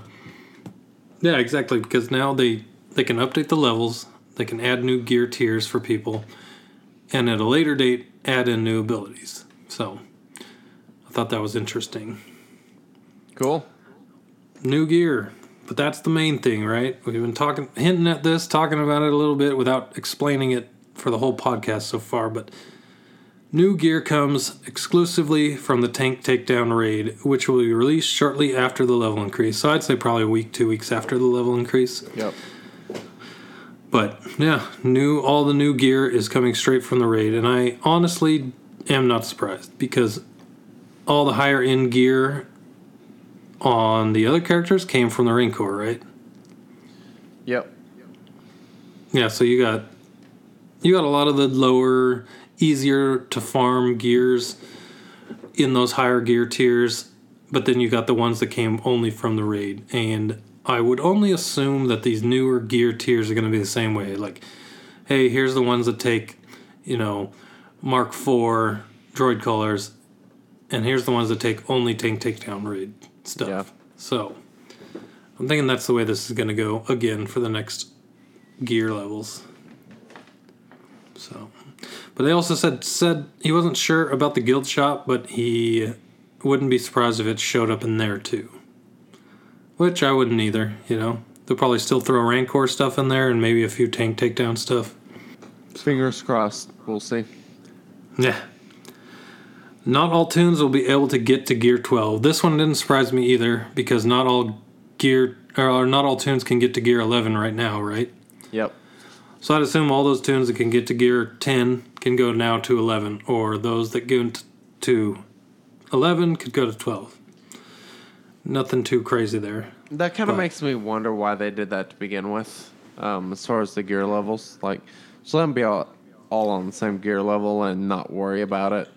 Yeah, exactly. Because now they they can update the levels, they can add new gear tiers for people, and at a later date add in new abilities. So I thought that was interesting.
Cool.
New gear. But that's the main thing, right? We've been talking, hinting at this, talking about it a little bit without explaining it for the whole podcast so far. But new gear comes exclusively from the Tank Takedown Raid, which will be released shortly after the level increase. So I'd say probably a week, two weeks after the level increase.
Yep.
But yeah, new all the new gear is coming straight from the raid, and I honestly am not surprised because all the higher end gear on the other characters came from the Rancor, right?
Yep.
Yeah, so you got you got a lot of the lower, easier to farm gears in those higher gear tiers, but then you got the ones that came only from the raid. And I would only assume that these newer gear tiers are going to be the same way. Like, hey, here's the ones that take, you know, Mark IV droid colors, and here's the ones that take only tank takedown raid stuff.
Yeah.
So I'm thinking that's the way this is going to go again for the next gear levels. So, but they also said said he wasn't sure about the guild shop, but he wouldn't be surprised if it showed up in there too. Which I wouldn't either. You know, they'll probably still throw Rancor stuff in there and maybe a few tank takedown stuff.
Fingers crossed. We'll see.
Yeah. Not all tunes will be able to get to Gear 12. This one didn't surprise me either because not all gear or not all tunes can get to Gear 11 right now, right?
Yep.
So I'd assume all those tunes that can get to Gear 10 can go now to 11, or those that go to 11 could go to 12. Nothing too crazy there.
That kind of makes me wonder why they did that to begin with. Um, as far as the gear levels, like, just let them be all, all on the same gear level and not worry about it.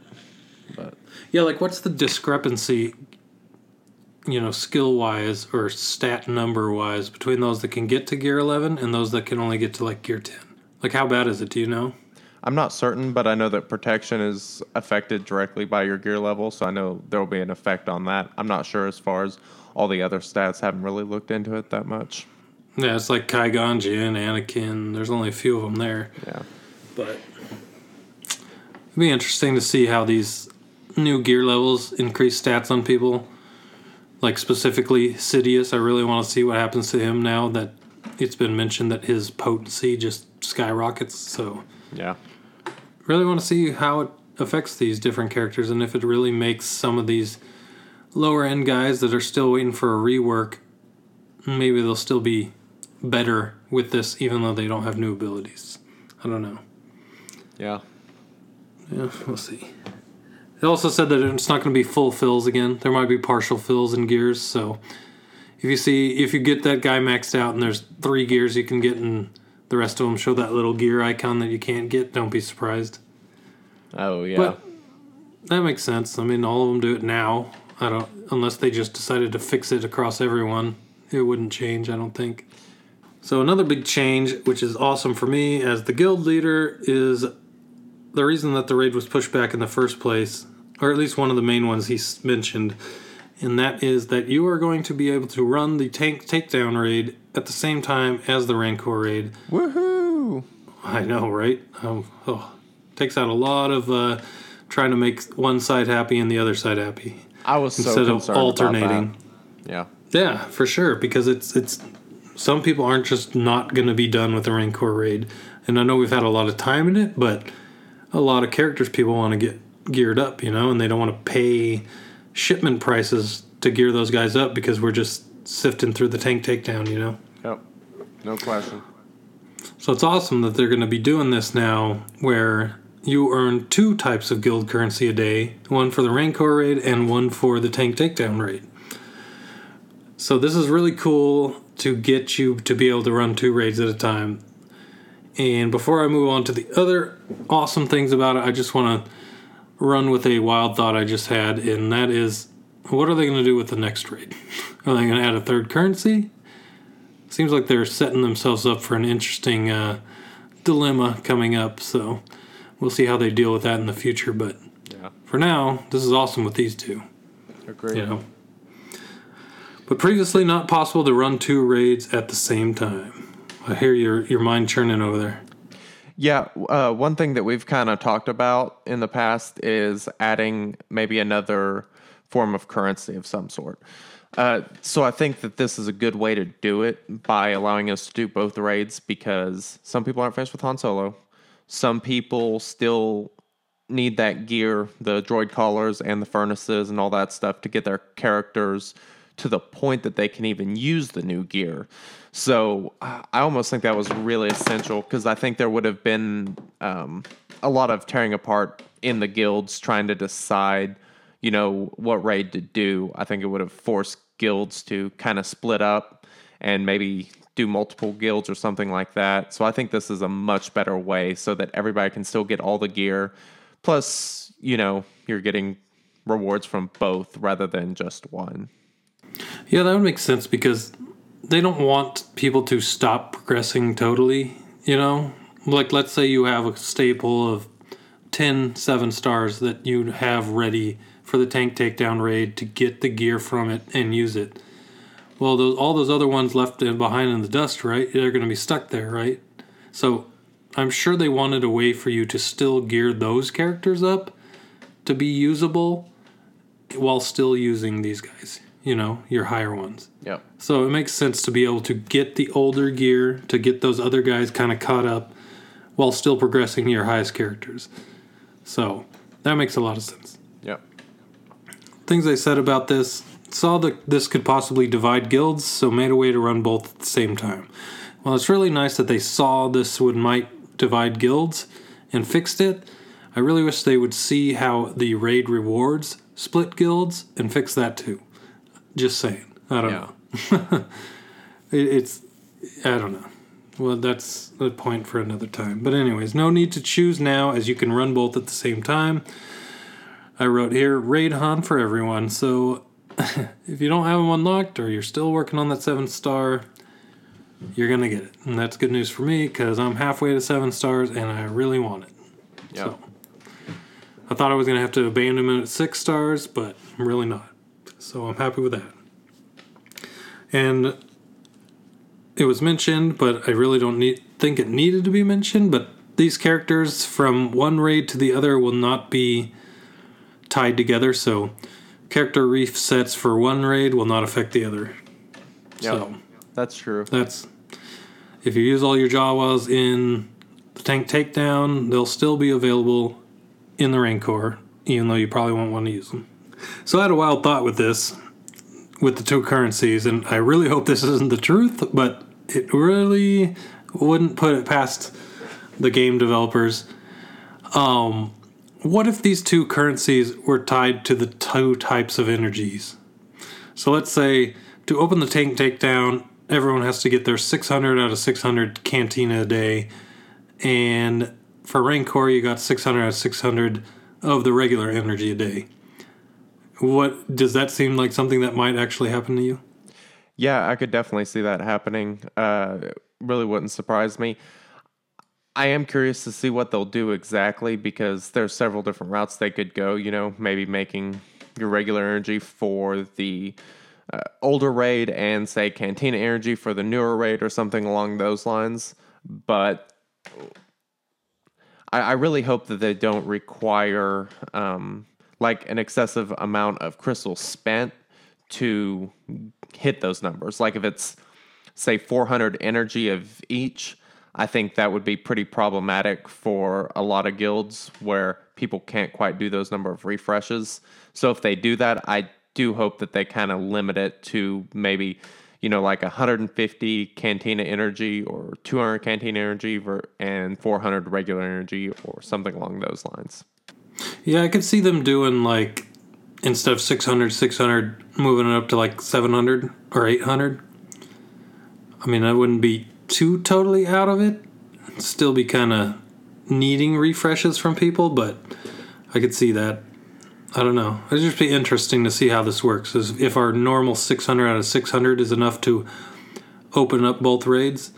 But
Yeah, like what's the discrepancy, you know, skill wise or stat number wise between those that can get to Gear 11 and those that can only get to like Gear 10? Like, how bad is it? Do you know?
I'm not certain, but I know that protection is affected directly by your gear level, so I know there will be an effect on that. I'm not sure as far as all the other stats. Haven't really looked into it that much.
Yeah, it's like Kai Jin, Anakin. There's only a few of them there.
Yeah.
But it'd be interesting to see how these new gear levels increase stats on people. Like specifically Sidious, I really want to see what happens to him now that it's been mentioned that his potency just skyrockets. So
Yeah.
really want to see how it affects these different characters and if it really makes some of these lower end guys that are still waiting for a rework maybe they'll still be better with this even though they don't have new abilities. I don't know.
yeah,
Yeah, we'll see. It also said that it's not going to be full fills again. There might be partial fills in gears. So if you see, if you get that guy maxed out and there's three gears you can get and the rest of them show that little gear icon that you can't get, don't be surprised.
oh yeah,
But that makes sense. I mean, all of them do it now. I don't, unless they just decided to fix it across everyone, it wouldn't change. I don't think. So another big change, which is awesome for me as the guild leader, is the reason that the raid was pushed back in the first place, or at least one of the main ones he mentioned, and that is that you are going to be able to run the tank takedown raid at the same time as the Rancor raid.
Woohoo!
I know, right? Um, oh, takes out a lot of uh, trying to make one side happy and the other side happy
I was so
instead of alternating.
Yeah,
Yeah, for sure. Because it's it's some people aren't just not going to be done with the Rancor raid, and I know we've had a lot of time in it, but a lot of characters people want to get geared up, you know, and they don't want to pay shipment prices to gear those guys up because we're just sifting through the tank takedown, you know.
yep, no question.
So it's awesome that they're going to be doing this now where you earn two types of guild currency a day one for the Rancor raid and one for the tank takedown raid. So this is really cool to get you to be able to run two raids at a time. And before I move on to the other awesome things about it, I just want to run with a wild thought I just had, and that is what are they going to do with the next raid? Are they going to add a third currency? Seems like they're setting themselves up for an interesting uh, dilemma coming up. So we'll see how they deal with that in the future. But
Yeah,
for now, this is awesome with these two.
agreed.
You know. But previously not possible to run two raids at the same time. I hear your your mind churning over there.
Yeah, uh, one thing that we've kind of talked about in the past is adding maybe another form of currency of some sort.
Uh, so I think that this is a good way to do it by allowing us to do both raids because some people aren't finished with Han Solo. Some people still need that gear, the droid collars and the furnaces and all that stuff to get their characters to the point that they can even use the new gear. So I almost think that was really essential because I think there would have been um, a lot of tearing apart in the guilds trying to decide, you know, what raid to do. I think it would have forced guilds to kind of split up and maybe do multiple guilds or something like that. So I think this is a much better way so that everybody can still get all the gear. Plus, you know, you're getting rewards from both rather than just one.
Yeah, that would make sense because they don't want people to stop progressing totally, you know? Like, let's say you have a staple of 10 seven stars that you have ready for the tank takedown raid to get the gear from it and use it. Well, those, all those other ones left in behind in the dust, right? They're going to be stuck there, right? So I'm sure they wanted a way for you to still gear those characters up to be usable while still using these guys, you know, your higher ones.
Yep.
So it makes sense to be able to get the older gear to get those other guys kind of caught up while still progressing your highest characters. So that makes a lot of sense.
Yep.
Things I said about this saw that this could possibly divide guilds, so made a way to run both at the same time. Well, it's really nice that they saw this would might divide guilds and fixed it. I really wish they would see how the raid rewards split guilds and fix that too. Just saying. I don't
Yeah.
know. it, it's I don't know. Well, that's a point for another time. But anyways, no need to choose now as you can run both at the same time. I wrote here raid Han for everyone. So if you don't have them unlocked or you're still working on that seven star, you're gonna get it, and that's good news for me because I'm halfway to seven stars and I really want it.
Yep.
So I thought I was gonna have to abandon it at six stars, but I'm really not. So I'm happy with that. And it was mentioned, but I really don't need, think it needed to be mentioned. But these characters from one raid to the other will not be tied together. So character reef sets for one raid will not affect the other.
Yep.
So
That's true.
that's if you use all your Jawas in the tank takedown, they'll still be available in the Rancor, even though you probably won't want to use them. So I had a wild thought with this, with the two currencies, and I really hope this isn't the truth, but it really wouldn't put it past the game developers. Um, what if these two currencies were tied to the two types of energies? So let's say to open the tank takedown, everyone has to get their 600 out of 600 cantina a day, and for Rancor, you got 600 out of 600 of the regular energy a day. What does that seem like something that might actually happen to you?
Yeah, I could definitely see that happening. Uh, really wouldn't surprise me. I am curious to see what they'll do exactly because there's several different routes they could go. You know, maybe making your regular energy for the uh, older raid and say Cantina energy for the newer raid or something along those lines. But I, I really hope that they don't require um, like an excessive amount of crystals spent to hit those numbers. Like if it's say 400 energy of each, I think that would be pretty problematic for a lot of guilds where people can't quite do those number of refreshes. So if they do that, I do hope that they kind of limit it to maybe you know like 150 cantina energy or 200 cantina energy and 400 regular energy or something along those lines.
Yeah, I could see them doing like instead of 600, 600, moving it up to like 700 or 800. I mean, I wouldn't be too totally out of it. Still be kind of needing refreshes from people, but I could see that. I don't know. It'd just be interesting to see how this works. Is if our normal 600 out of 600 is enough to open up both raids,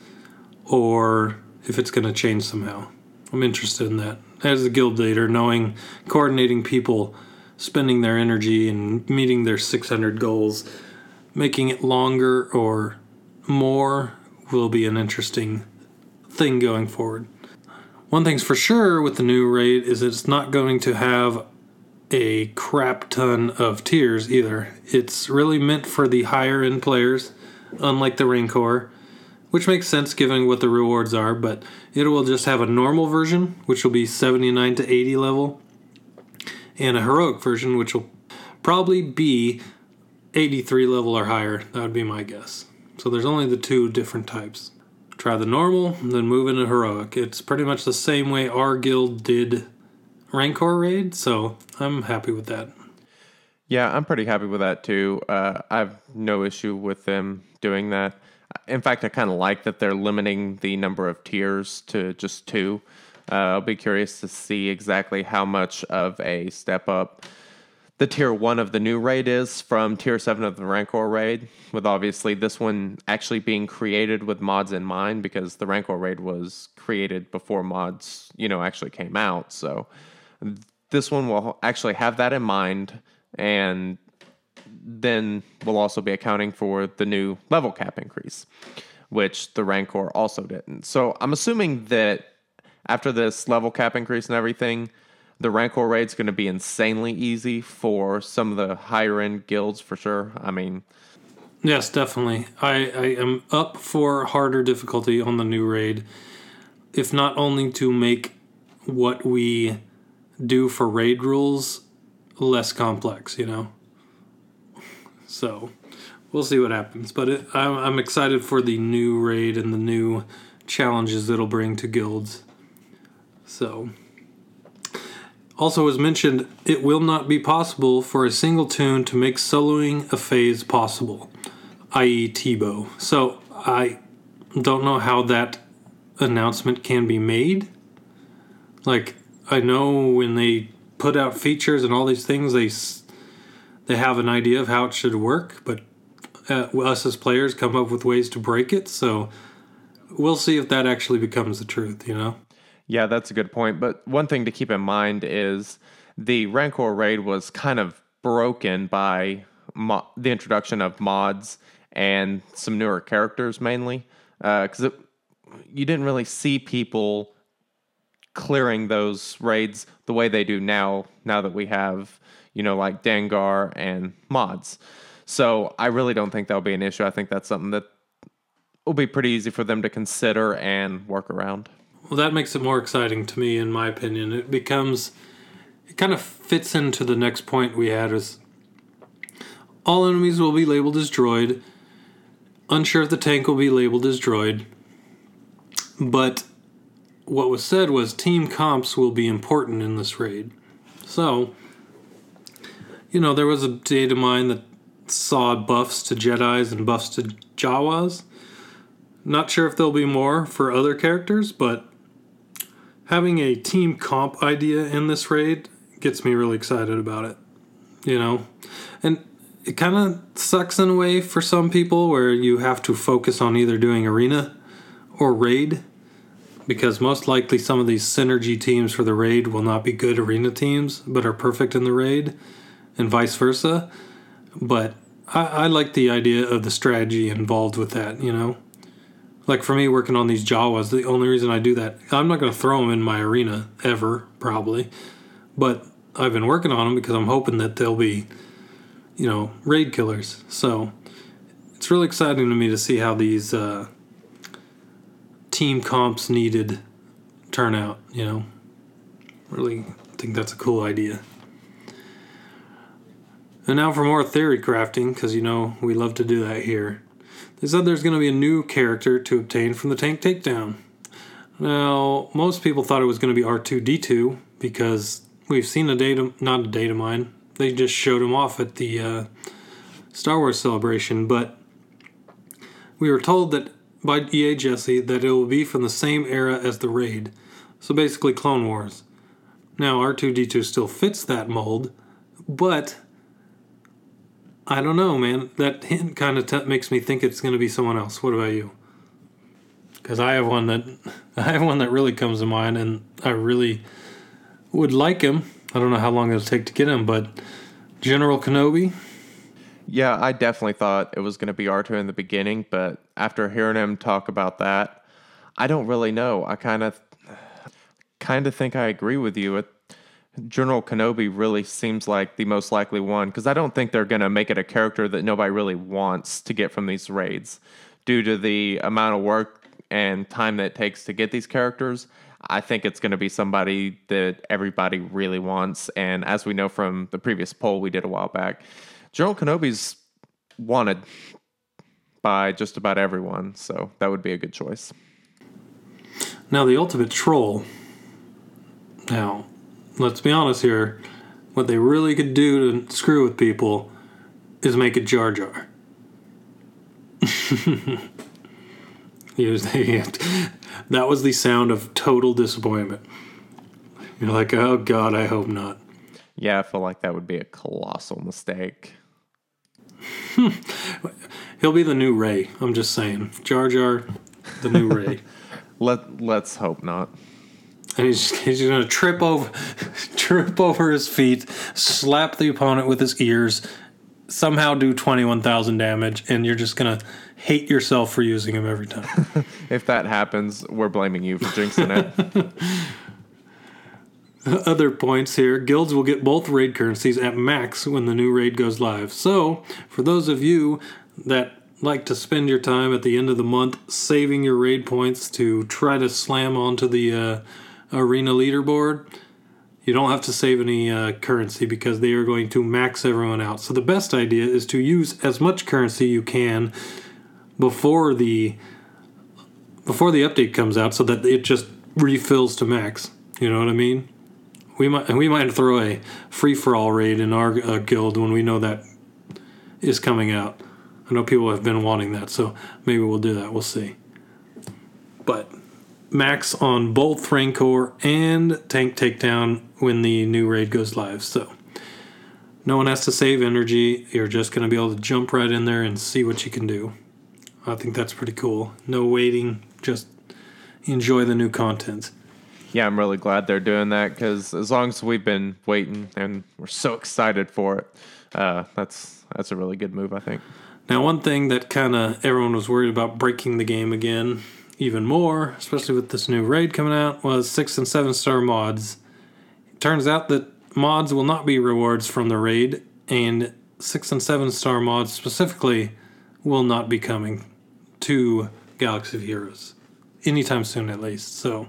or if it's going to change somehow. I'm interested in that. As a guild leader, knowing coordinating people, spending their energy and meeting their 600 goals, making it longer or more will be an interesting thing going forward. One thing's for sure with the new raid is it's not going to have a crap ton of tiers either. It's really meant for the higher end players, unlike the Rancor, which makes sense given what the rewards are, but it will just have a normal version, which will be 79 to 80 level, and a heroic version, which will probably be 83 level or higher. That would be my guess. So there's only the two different types. Try the normal, then move into heroic. It's pretty much the same way our guild did Rancor raid, so I'm happy with that.
Yeah, I'm pretty happy with that too. Uh, I have no issue with them doing that. In fact, I kind of like that they're limiting the number of tiers to just two. Uh, I'll be curious to see exactly how much of a step up the tier one of the new raid is from tier seven of the Rancor raid, with obviously this one actually being created with mods in mind because the Rancor raid was created before mods, you know, actually came out. So this one will actually have that in mind and then we'll also be accounting for the new level cap increase, which the Rancor also didn't. So I'm assuming that after this level cap increase and everything, the Rancor raid's going to be insanely easy for some of the higher end guilds for sure. I mean,
yes, definitely. I, I am up for harder difficulty on the new raid, if not only to make what we do for raid rules less complex, you know. So we'll see what happens, but it, I'm, I'm excited for the new raid and the new challenges it'll bring to guilds. So. Also, as mentioned, it will not be possible for a single tune to make soloing a phase possible, i.e., Teebo. So, I don't know how that announcement can be made. Like, I know when they put out features and all these things, they they have an idea of how it should work, but uh, us as players come up with ways to break it. So we'll see if that actually becomes the truth. You know.
Yeah, that's a good point. But one thing to keep in mind is the Rancor raid was kind of broken by mo- the introduction of mods and some newer characters mainly, because uh, you didn't really see people clearing those raids the way they do now. Now that we have you know like Dengar and mods, so I really don't think that'll be an issue. I think that's something that will be pretty easy for them to consider and work around.
Well, that makes it more exciting to me, in my opinion. It becomes, it kind of fits into the next point we had is all enemies will be labeled as droid. Unsure if the tank will be labeled as droid. But what was said was team comps will be important in this raid. So, you know, there was a data mine that saw buffs to Jedi's and buffs to Jawas. Not sure if there'll be more for other characters, but having a team comp idea in this raid gets me really excited about it. You know, and it kind of sucks in a way for some people where you have to focus on either doing arena or raid because most likely some of these synergy teams for the raid will not be good arena teams but are perfect in the raid and vice versa. But I, I like the idea of the strategy involved with that, you know? Like for me, working on these Jawas, the only reason I do that, I'm not going to throw them in my arena ever, probably. But I've been working on them because I'm hoping that they'll be, you know, raid killers. So it's really exciting to me to see how these uh, team comps needed turn out, you know. Really think that's a cool idea. And now for more theory crafting, because you know we love to do that here. They said there's going to be a new character to obtain from the tank takedown. Now, most people thought it was going to be R2D2 because we've seen a data, not a data mine. They just showed him off at the uh, Star Wars celebration, but we were told that by EA Jesse that it will be from the same era as the raid. So basically, Clone Wars. Now, R2D2 still fits that mold, but I don't know, man. That hint kind of t- makes me think it's going to be someone else. What about you? Because I have one that I have one that really comes to mind, and I really would like him. I don't know how long it'll take to get him, but General Kenobi.
Yeah, I definitely thought it was going to be R2 in the beginning, but after hearing him talk about that, I don't really know. I kind of kind of think I agree with you.
General Kenobi really seems like the most likely one because I don't think they're going to make it a character that nobody really wants to get from these raids due to the amount of work and time that it takes to get these characters. I think it's going to be somebody that everybody really wants. And as we know from the previous poll we did a while back, General Kenobi's wanted by just about everyone. So that would be a good choice.
Now, the ultimate troll. Now, let's be honest here. What they really could do to screw with people is make a Jar Jar. Use that was the sound of total disappointment. You're like, oh God, I hope not.
Yeah, I feel like that would be a colossal mistake.
He'll be the new Rey. I'm just saying, Jar Jar, the new Rey.
Let Let's hope not.
And he's he's gonna trip over, trip over his feet, slap the opponent with his ears, somehow do twenty one thousand damage, and you're just gonna hate yourself for using him every time.
if that happens, we're blaming you for jinxing
it. Other points here guilds will get both raid currencies at max when the new raid goes live. So, for those of you that like to spend your time at the end of the month saving your raid points to try to slam onto the uh, arena leaderboard, you don't have to save any uh, currency because they are going to max everyone out. So, the best idea is to use as much currency you can before the before the update comes out so that it just refills to max. You know what I mean? We might we might throw a free for all raid in our uh, guild when we know that is coming out. I know people have been wanting that, so maybe we'll do that. We'll see. But max on both Rancor and Tank Takedown when the new raid goes live. So no one has to save energy. You're just going to be able to jump right in there and see what you can do. I think that's pretty cool. No waiting, just enjoy the new content.
Yeah, I'm really glad they're doing that because as long as we've been waiting and we're so excited for it, uh, that's that's a really good move, I think.
Now, one thing that kind of everyone was worried about breaking the game again, even more, especially with this new raid coming out, was six and seven star mods. It turns out that mods will not be rewards from the raid, and six and seven star mods specifically will not be coming to Galaxy of Heroes anytime soon, at least. So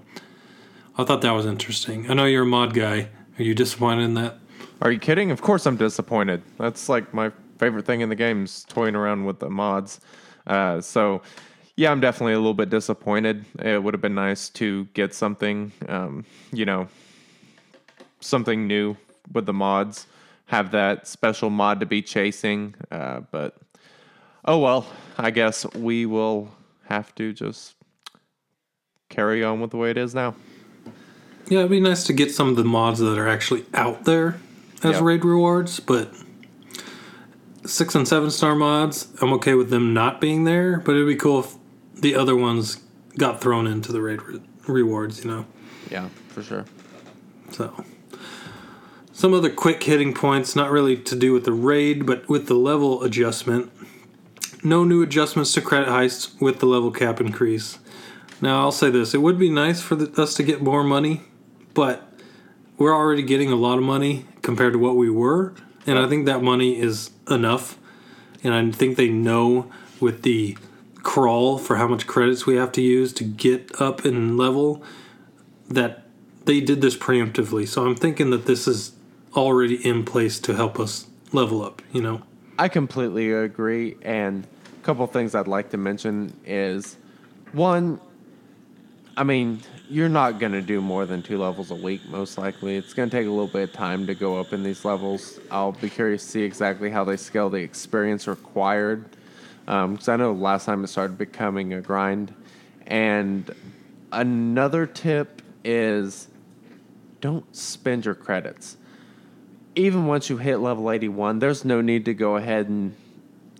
I thought that was interesting. I know you're a mod guy. Are you disappointed in that?
Are you kidding? Of course I'm disappointed. That's like my favorite thing in the game is toying around with the mods. Uh, so yeah, I'm definitely a little bit disappointed. It would have been nice to get something, um, you know, something new with the mods. Have that special mod to be chasing, uh, but oh well, I guess we will have to just carry on with the way it is now.
Yeah, it'd be nice to get some of the mods that are actually out there as yep. raid rewards, but six and seven star mods, I'm okay with them not being there, but it'd be cool if the other ones got thrown into the raid re- rewards, you know?
Yeah, for sure.
So, some other quick hitting points, not really to do with the raid, but with the level adjustment. No new adjustments to credit heists with the level cap increase. Now, I'll say this it would be nice for the, us to get more money, but we're already getting a lot of money compared to what we were. And I think that money is enough. And I think they know with the crawl for how much credits we have to use to get up in level that they did this preemptively. So I'm thinking that this is already in place to help us level up, you know?
I completely agree. And a couple things I'd like to mention is one, I mean, you're not going to do more than two levels a week, most likely. It's going to take a little bit of time to go up in these levels. I'll be curious to see exactly how they scale the experience required. Because um, I know the last time it started becoming a grind. And another tip is don't spend your credits. Even once you hit level 81, there's no need to go ahead and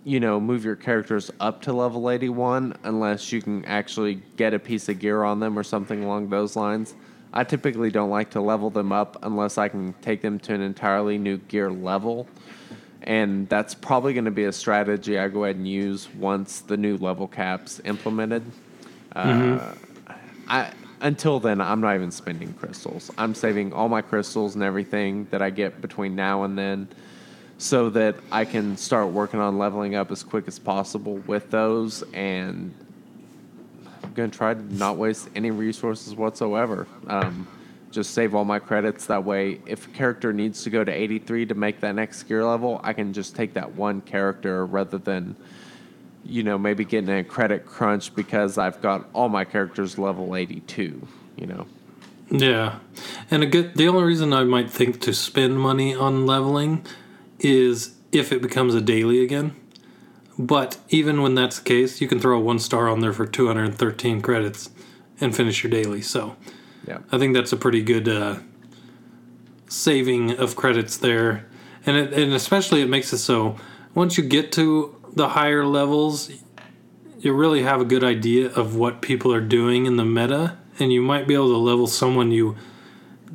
you know, move your characters up to level 81 unless you can actually get a piece of gear on them or something along those lines. I typically don't like to level them up unless I can take them to an entirely new gear level. And that's probably going to be a strategy I go ahead and use once the new level caps implemented. Uh, mm-hmm. Uh, I until then, I'm not even spending crystals. I'm saving all my crystals and everything that I get between now and then so that I can start working on leveling up as quick as possible with those. And I'm going to try to not waste any resources whatsoever. Um, just save all my credits. That way, if a character needs to go to 83 to make that next gear level, I can just take that one character rather than, you know, maybe getting a credit crunch because I've got all my characters level 82, you know.
Yeah, and a good. The only reason I might think to spend money on leveling is if it becomes a daily again. But even when that's the case, you can throw a one star on there for 213 credits and finish your daily. So
Yeah.
I think that's a pretty good uh, saving of credits there, and it, and especially it makes it so once you get to the higher levels, you really have a good idea of what people are doing in the meta, and you might be able to level someone you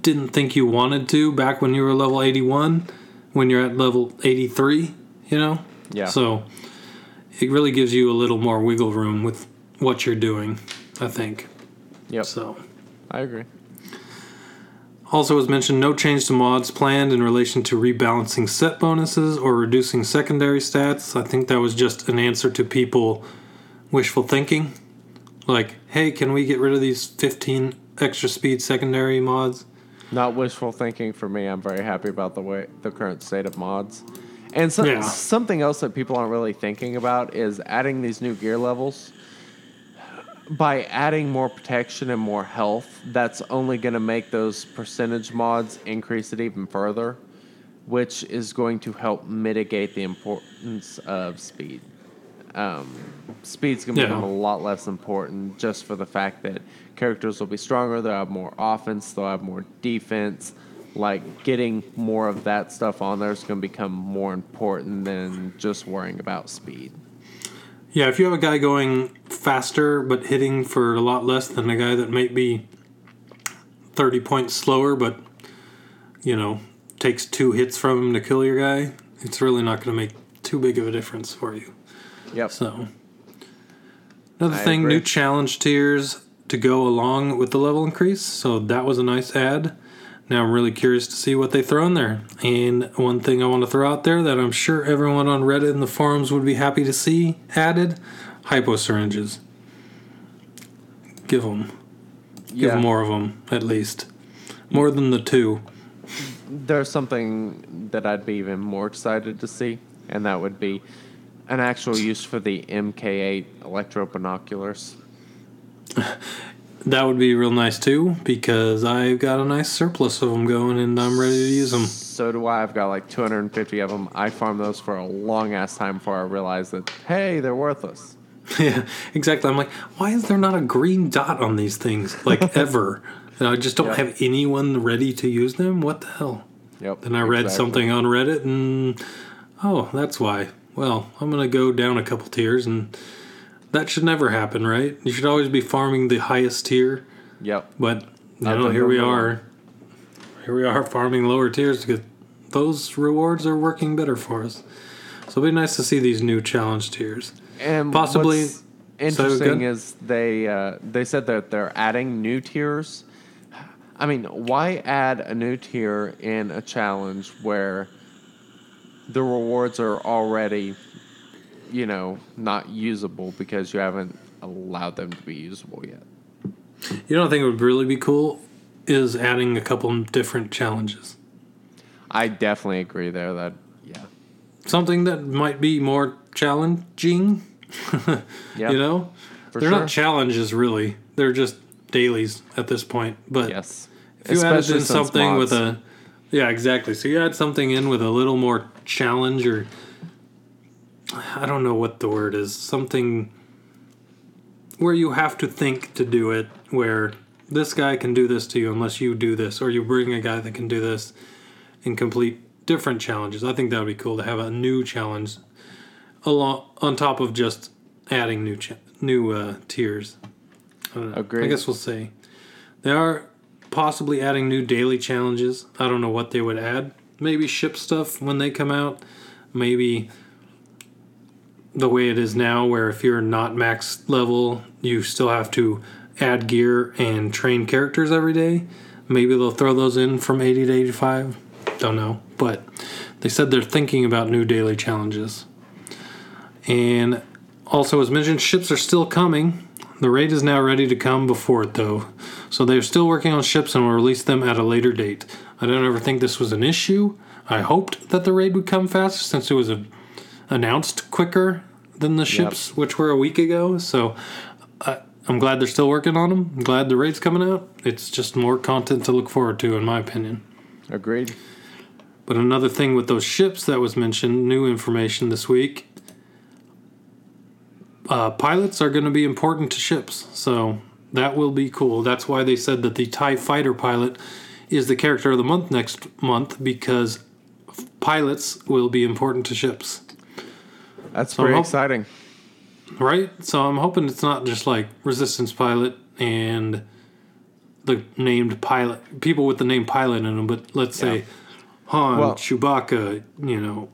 didn't think you wanted to back when you were level eighty one, when you're at level eighty three. You know.
Yeah.
So it really gives you a little more wiggle room with what you're doing. I think
Yep.
so.
I agree.
Also, as mentioned, no change to mods planned in relation to rebalancing set bonuses or reducing secondary stats. I think that was just an answer to people wishful thinking. Like, hey, can we get rid of these 15 extra speed secondary mods?
Not wishful thinking for me. I'm very happy about the way the current state of mods. And so,
Yeah.
something else that people aren't really thinking about is adding these new gear levels. By adding more protection and more health, that's only going to make those percentage mods increase it even further, which is going to help mitigate the importance of speed. Um, speed's going to
Yeah.
become a lot less important just for the fact that characters will be stronger, they'll have more offense, they'll have more defense. Like getting more of that stuff on there is going to become more important than just worrying about speed.
Yeah, if you have a guy going faster but hitting for a lot less than a guy that might be 30 points slower but, you know, takes two hits from him to kill your guy, it's really not going to make too big of a difference for you.
Yep.
So, another
I
thing,
agree.
new challenge tiers to go along with the level increase. So that was a nice add. Now I'm really curious to see what they throw in there. And one thing I want to throw out there that I'm sure everyone on Reddit and the forums would be happy to see added: hypo syringes. Give them, give
Yeah.
more of them at least, more than the two.
There's something that I'd be even more excited to see, and that would be an actual use for the MK8 electro binoculars.
That would be real nice too, because I've got a nice surplus of them going, and I'm ready to use them.
So do I. I've got like 250 of them. I farmed those for a long ass time before I realized that, hey, they're worthless.
Yeah, exactly. I'm like, why is there not a green dot on these things like ever? And I just don't
Yeah.
have anyone ready to use them. What the hell?
Yep.
Then I read
exactly.
something on Reddit, and oh, that's why. Well, I'm gonna go down a couple tiers, and that should never happen, right? You should always be farming the highest tier.
Yep.
But you know, here we are. Here we are farming lower tiers because those rewards are working better for us. So it'll be nice to see these new challenge tiers.
And
Possibly-
what's
So
interesting
good?
is they uh, they said that they're adding new tiers. I mean, why add a new tier in a challenge where the rewards are already, you know, not usable because you haven't allowed them to be usable yet?
You know, I think it would really be cool is adding a couple different challenges.
I definitely agree there. That yeah,
Something that might be more challenging.
yeah,
You know,
for
they're
sure.
not challenges really. They're just dailies at this point. But
yes,
if you added in something with a, yeah, exactly. So you add something in with a little more challenge, or I don't know what the word is. Something where you have to think to do it. Where this guy can do this to you unless you do this, or you bring a guy that can do this and complete different challenges. I think that would be cool to have a new challenge along on top of just adding new cha- new uh, tiers. I don't know. I guess we'll see. They are possibly adding new daily challenges. I don't know what they would add. Maybe ship stuff when they come out. Maybe the way it is now, where if you're not max level, you still have to add gear and train characters every day. Maybe they'll throw those in from 80 to 85. Don't know. But they said they're thinking about new daily challenges. And also, as mentioned, ships are still coming. The raid is now ready to come before it, though. So they're still working on ships and will release them at a later date. I don't ever think this was an issue. I hoped that the raid would come faster since it was a, announced quicker than the ships, which were a week ago. So I, I'm glad they're still working on them. I'm glad the raid's coming out. It's just more content to look forward to, in my opinion.
Agreed.
But another thing with those ships that was mentioned, new information this week. Uh, pilots are going to be important to ships, so that will be cool. That's why they said that the TIE fighter pilot is the character of the month next month because pilots will be important to ships,
That's
So
pretty
hope-
exciting.
right? So I'm hoping it's not just like resistance pilot and the named pilot, people with the name pilot in them, but let's say
Yeah.
Han,
Well-
Chewbacca, you know,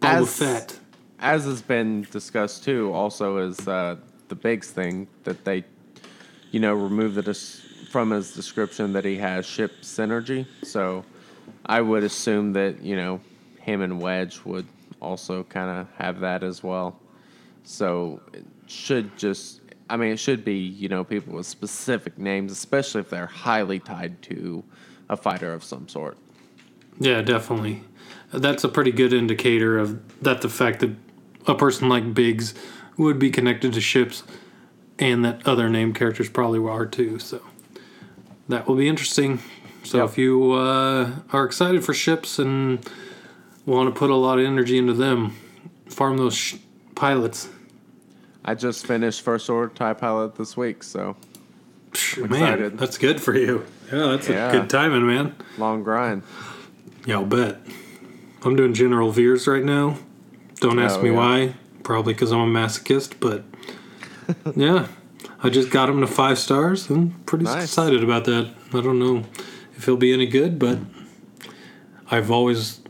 Boba
As-
Fett.
As has been discussed too, also is uh, the Biggs thing that they, you know, remove the dis- from his description that he has ship synergy. So I would assume that you know him and Wedge would also kind of have that as well. So it should just, I mean, it should be you know people with specific names, especially if they're highly tied to a fighter of some sort.
Yeah, definitely. That's a pretty good indicator of that the fact that a person like Biggs would be connected to ships and that other named characters probably are too. So that will be interesting. So
Yep.
if you uh, are excited for ships and want to put a lot of energy into them, farm those sh- pilots.
I just finished First Order TIE Pilot this week, so
Psh, Man, that's good for you. Yeah, that's
Yeah.
a good timing, man.
long grind.
Yeah, I'll bet. I'm doing General Veers right now. Don't ask
Oh,
me
yeah.
why. Probably because I'm a masochist, but yeah, I just got him to five stars. I'm pretty
Nice.
excited about that. I don't know if he'll be any good, but I've always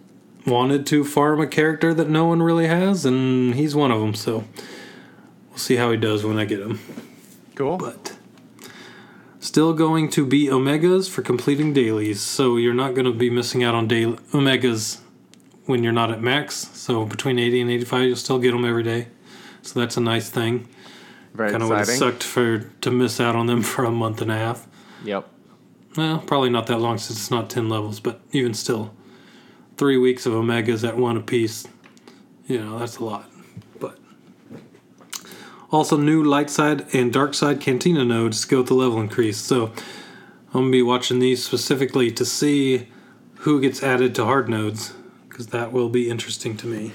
wanted to farm a character that no one really has, and he's one of them. So we'll see how he does when I get him.
Cool.
But still going to be omegas for completing dailies. So you're not going to be missing out on daily omegas when you're not at max. So between 80 and 85, you'll still get them every day. So that's a nice thing.
Very exciting.
Kind of would have sucked for to miss out on them for a month and a half.
Yep.
Well, probably not that long since it's not 10 levels, but even still, three weeks of omegas at one apiece, you know, that's a lot. But also, new light side and dark side cantina nodes go with the level increase. So I'm to be watching these specifically to see who gets added to hard nodes, because that will be interesting to me.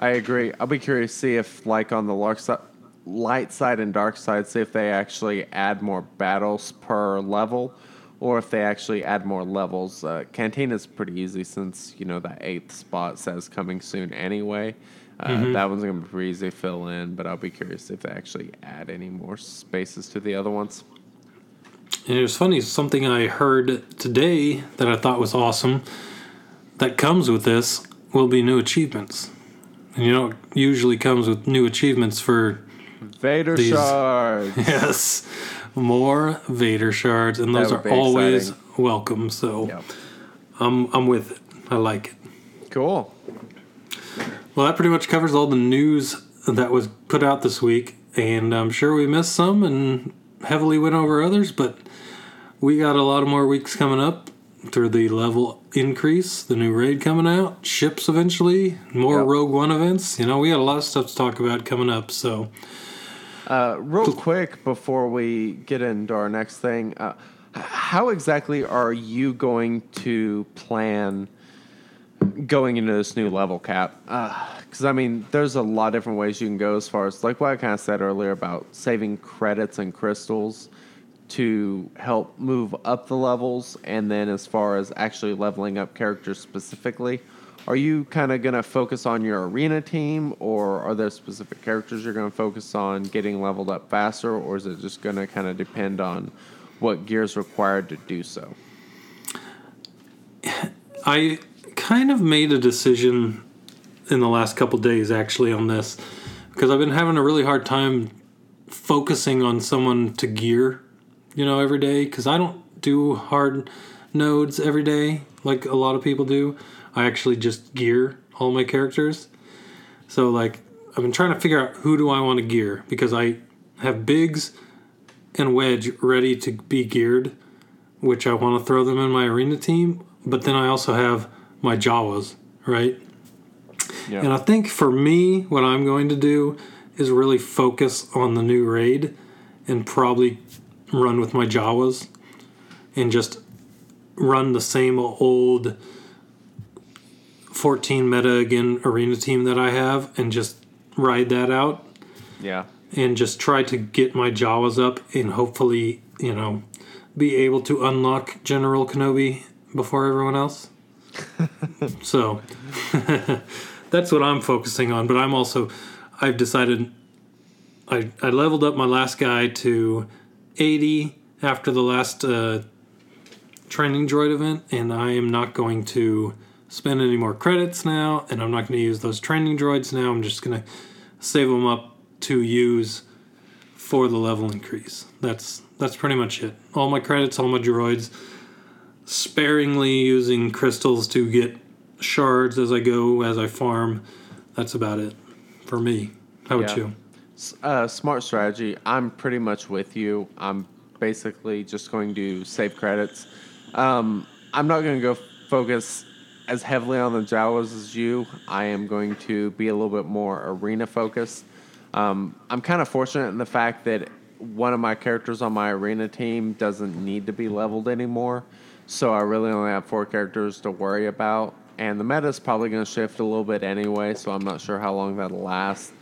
I agree. I'll be curious to see if, like, on the lark side, light side and dark side, see if they actually add more battles per level, or if they actually add more levels. Uh, Cantina's pretty easy since you know that eighth spot says coming soon anyway. Uh, That one's gonna be pretty easy to fill in, but I'll be curious if they actually add any more spaces to the other ones.
And it was funny, something I heard today that I thought was awesome that comes with this will be new achievements. And you know, it usually comes with new achievements for,
Vader
These-
shards.
yes, more Vader shards, and those are always
exciting.
welcome. So
yep.
I'm, I'm with it. I like it.
Cool.
Well, that pretty much covers all the news that was put out this week, and I'm sure we missed some and heavily went over others, but we got a lot of more weeks coming up through the level increase, the new raid coming out, ships eventually, more
Yep.
Rogue One events. You know, we got a lot of stuff to talk about coming up, so
Uh, real quick before we get into our next thing, uh, how exactly are you going to plan going into this new level cap? Because I mean, there's a lot of different ways you can go as far as like what I kind of said earlier about saving credits and crystals to help move up the levels, and then as far as actually leveling up characters specifically. Are you kind of going to focus on your arena team, or are there specific characters you're going to focus on getting leveled up faster, or is it just going to kind of depend on what gear is required to do so?
I kind of made a decision in the last couple days actually on this because I've been having a really hard time focusing on someone to gear you know, every day because I don't do hard nodes every day like a lot of people do. I actually just gear all my characters. So like I've been trying to figure out who do I want to gear because I have Biggs and Wedge ready to be geared, which I want to throw them in my arena team, but then I also have my Jawas, right?
Yeah.
And I think for me, what I'm going to do is really focus on the new raid and probably run with my Jawas and just run the same old 14 meta again arena team that I have and just ride that out
yeah.
and just try to get my Jawas up and hopefully, you know, be able to unlock General Kenobi before everyone else. so that's what I'm focusing on. But I'm also, I've decided, I, I leveled up my last guy to 80 after the last uh, training droid event, and I am not going to spend any more credits now, and I'm not going to use those training droids now. I'm just going to save them up to use for the level increase. That's that's pretty much it. All my credits, all my droids, sparingly using crystals to get shards as I go, as I farm. That's about it for me. How about
Yeah.
you?
Uh, smart strategy. I'm pretty much with you. I'm basically just going to save credits. Um, I'm not going to go focus as heavily on the Jawas as you. I am going to be a little bit more arena focused. Um, I'm kind of fortunate in the fact that one of my characters on my arena team doesn't need to be leveled anymore. So I really only have four characters to worry about. And the meta is probably going to shift a little bit anyway, so I'm not sure how long that'll last.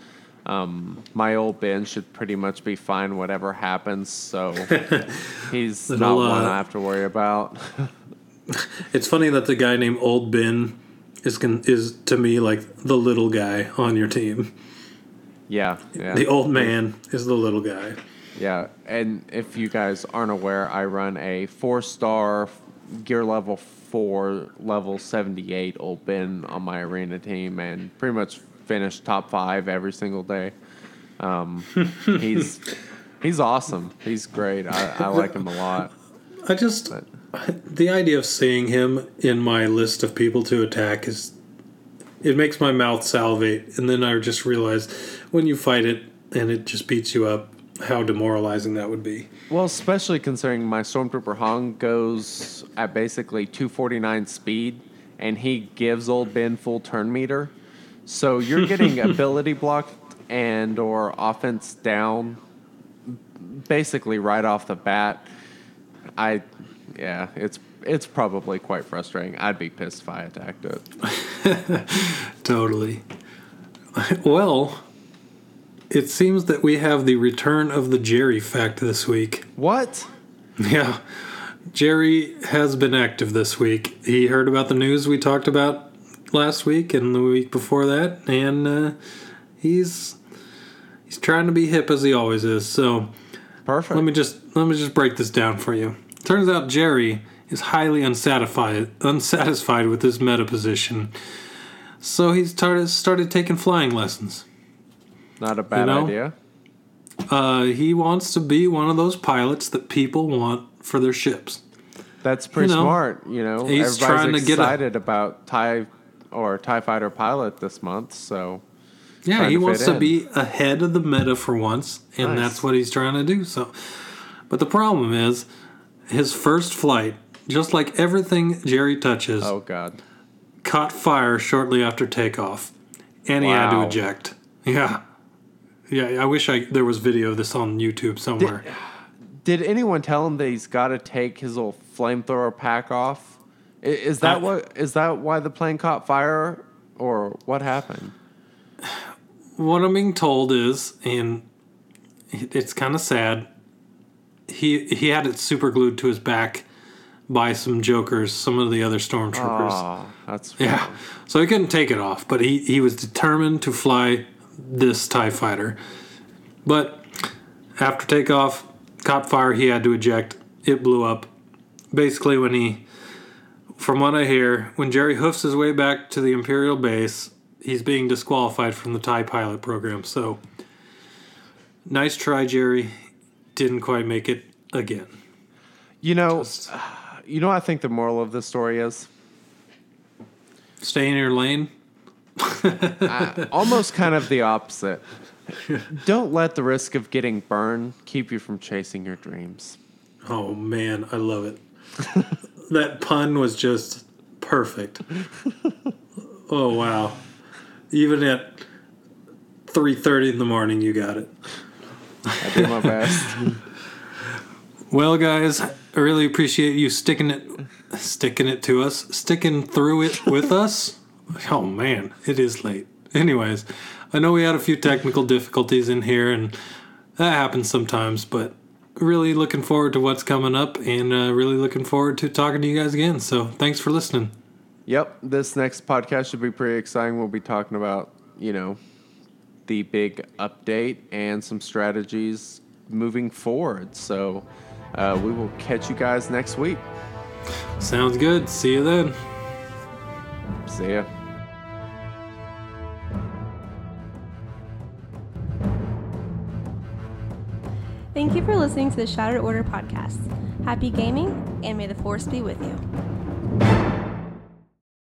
Um, my old Ben should pretty much be fine whatever happens, so he's not one
uh,
I have to worry about.
It's funny that the guy named Old Ben is con- is to me like the little guy on your team.
yeah, yeah.
The old man is the little guy.
Yeah, and if you guys aren't aware, I run a four star gear level four, level 78 old Ben on my arena team and pretty much finish top five every single day. Um, he's he's awesome. He's great. I, I like him a lot.
I just the idea of seeing him in my list of people to attack is it makes my mouth salivate, and then I just realize when you fight it and it just beats you up, how demoralizing that would be.
Well, especially considering my Stormtrooper Han goes at basically 249 speed, and he gives old Ben full turn meter. So you're getting ability blocked and or offense down basically right off the bat. I, yeah, it's it's probably quite frustrating. I'd be pissed if I attacked it.
Totally. Well, it seems that we have the return of the Jerry fact this week.
What?
Yeah. Jerry has been active this week. He heard about the news we talked about last week and the week before that, and uh, he's he's trying to be hip as he always is. So
Perfect.
let me just let me just break this down for you. Turns out Jerry is highly unsatisfied unsatisfied with his meta position, so he started started taking flying lessons.
Not a bad
know?
idea.
Uh, he wants to be one of those pilots that people want for their ships.
That's pretty
You know,
smart. You know,
he's
everybody's
trying to get a-
excited about Tie or Tie Fighter pilot this month. So
Yeah, he
to
wants to
in.
be ahead of the meta for once, and
Nice.
that's what he's trying to do. So, but the problem is, his first flight, just like everything Jerry touches,
oh god,
caught fire shortly after takeoff, and he had to eject. Yeah, yeah. I wish I there was video of this on YouTube somewhere.
did anyone tell him that he's got to take his little flamethrower pack off? Is that
I-
what? Is that why the plane caught fire, or what happened?
what I'm being told is, and it's kind of sad. He he had it super glued to his back by some jokers, some of the other stormtroopers.
Oh, that's
Yeah. So he couldn't take it off, but he, he was determined to fly this TIE fighter. But after takeoff, caught fire, he had to eject. It blew up. Basically, when he, from what I hear, when Jerry hoofs his way back to the Imperial base, he's being disqualified from the TIE pilot program. So, nice try, Jerry. Didn't quite make it. again.
You know, you know, I think the moral of this story is
Stay in your lane.
almost kind of the opposite. Don't let the risk of getting burned keep you from chasing your dreams.
Oh man, I love it. that pun was just perfect. oh wow. Even at 3:30 in the morning you got it.
I did my best.
Well, guys, I really appreciate you sticking it sticking it to us, sticking through it with us. Oh man, it is late. Anyways, I know we had a few technical difficulties in here and that happens sometimes, but really looking forward to what's coming up and uh, really looking forward to talking to you guys again. So, thanks for listening.
Yep, this next podcast should be pretty exciting. We'll be talking about, you know, the big update and some strategies moving forward. So uh, we will catch you guys next week.
Sounds good. See you then.
See ya.
Thank you for listening to the Shattered Order podcast. Happy gaming, and may the force be with you.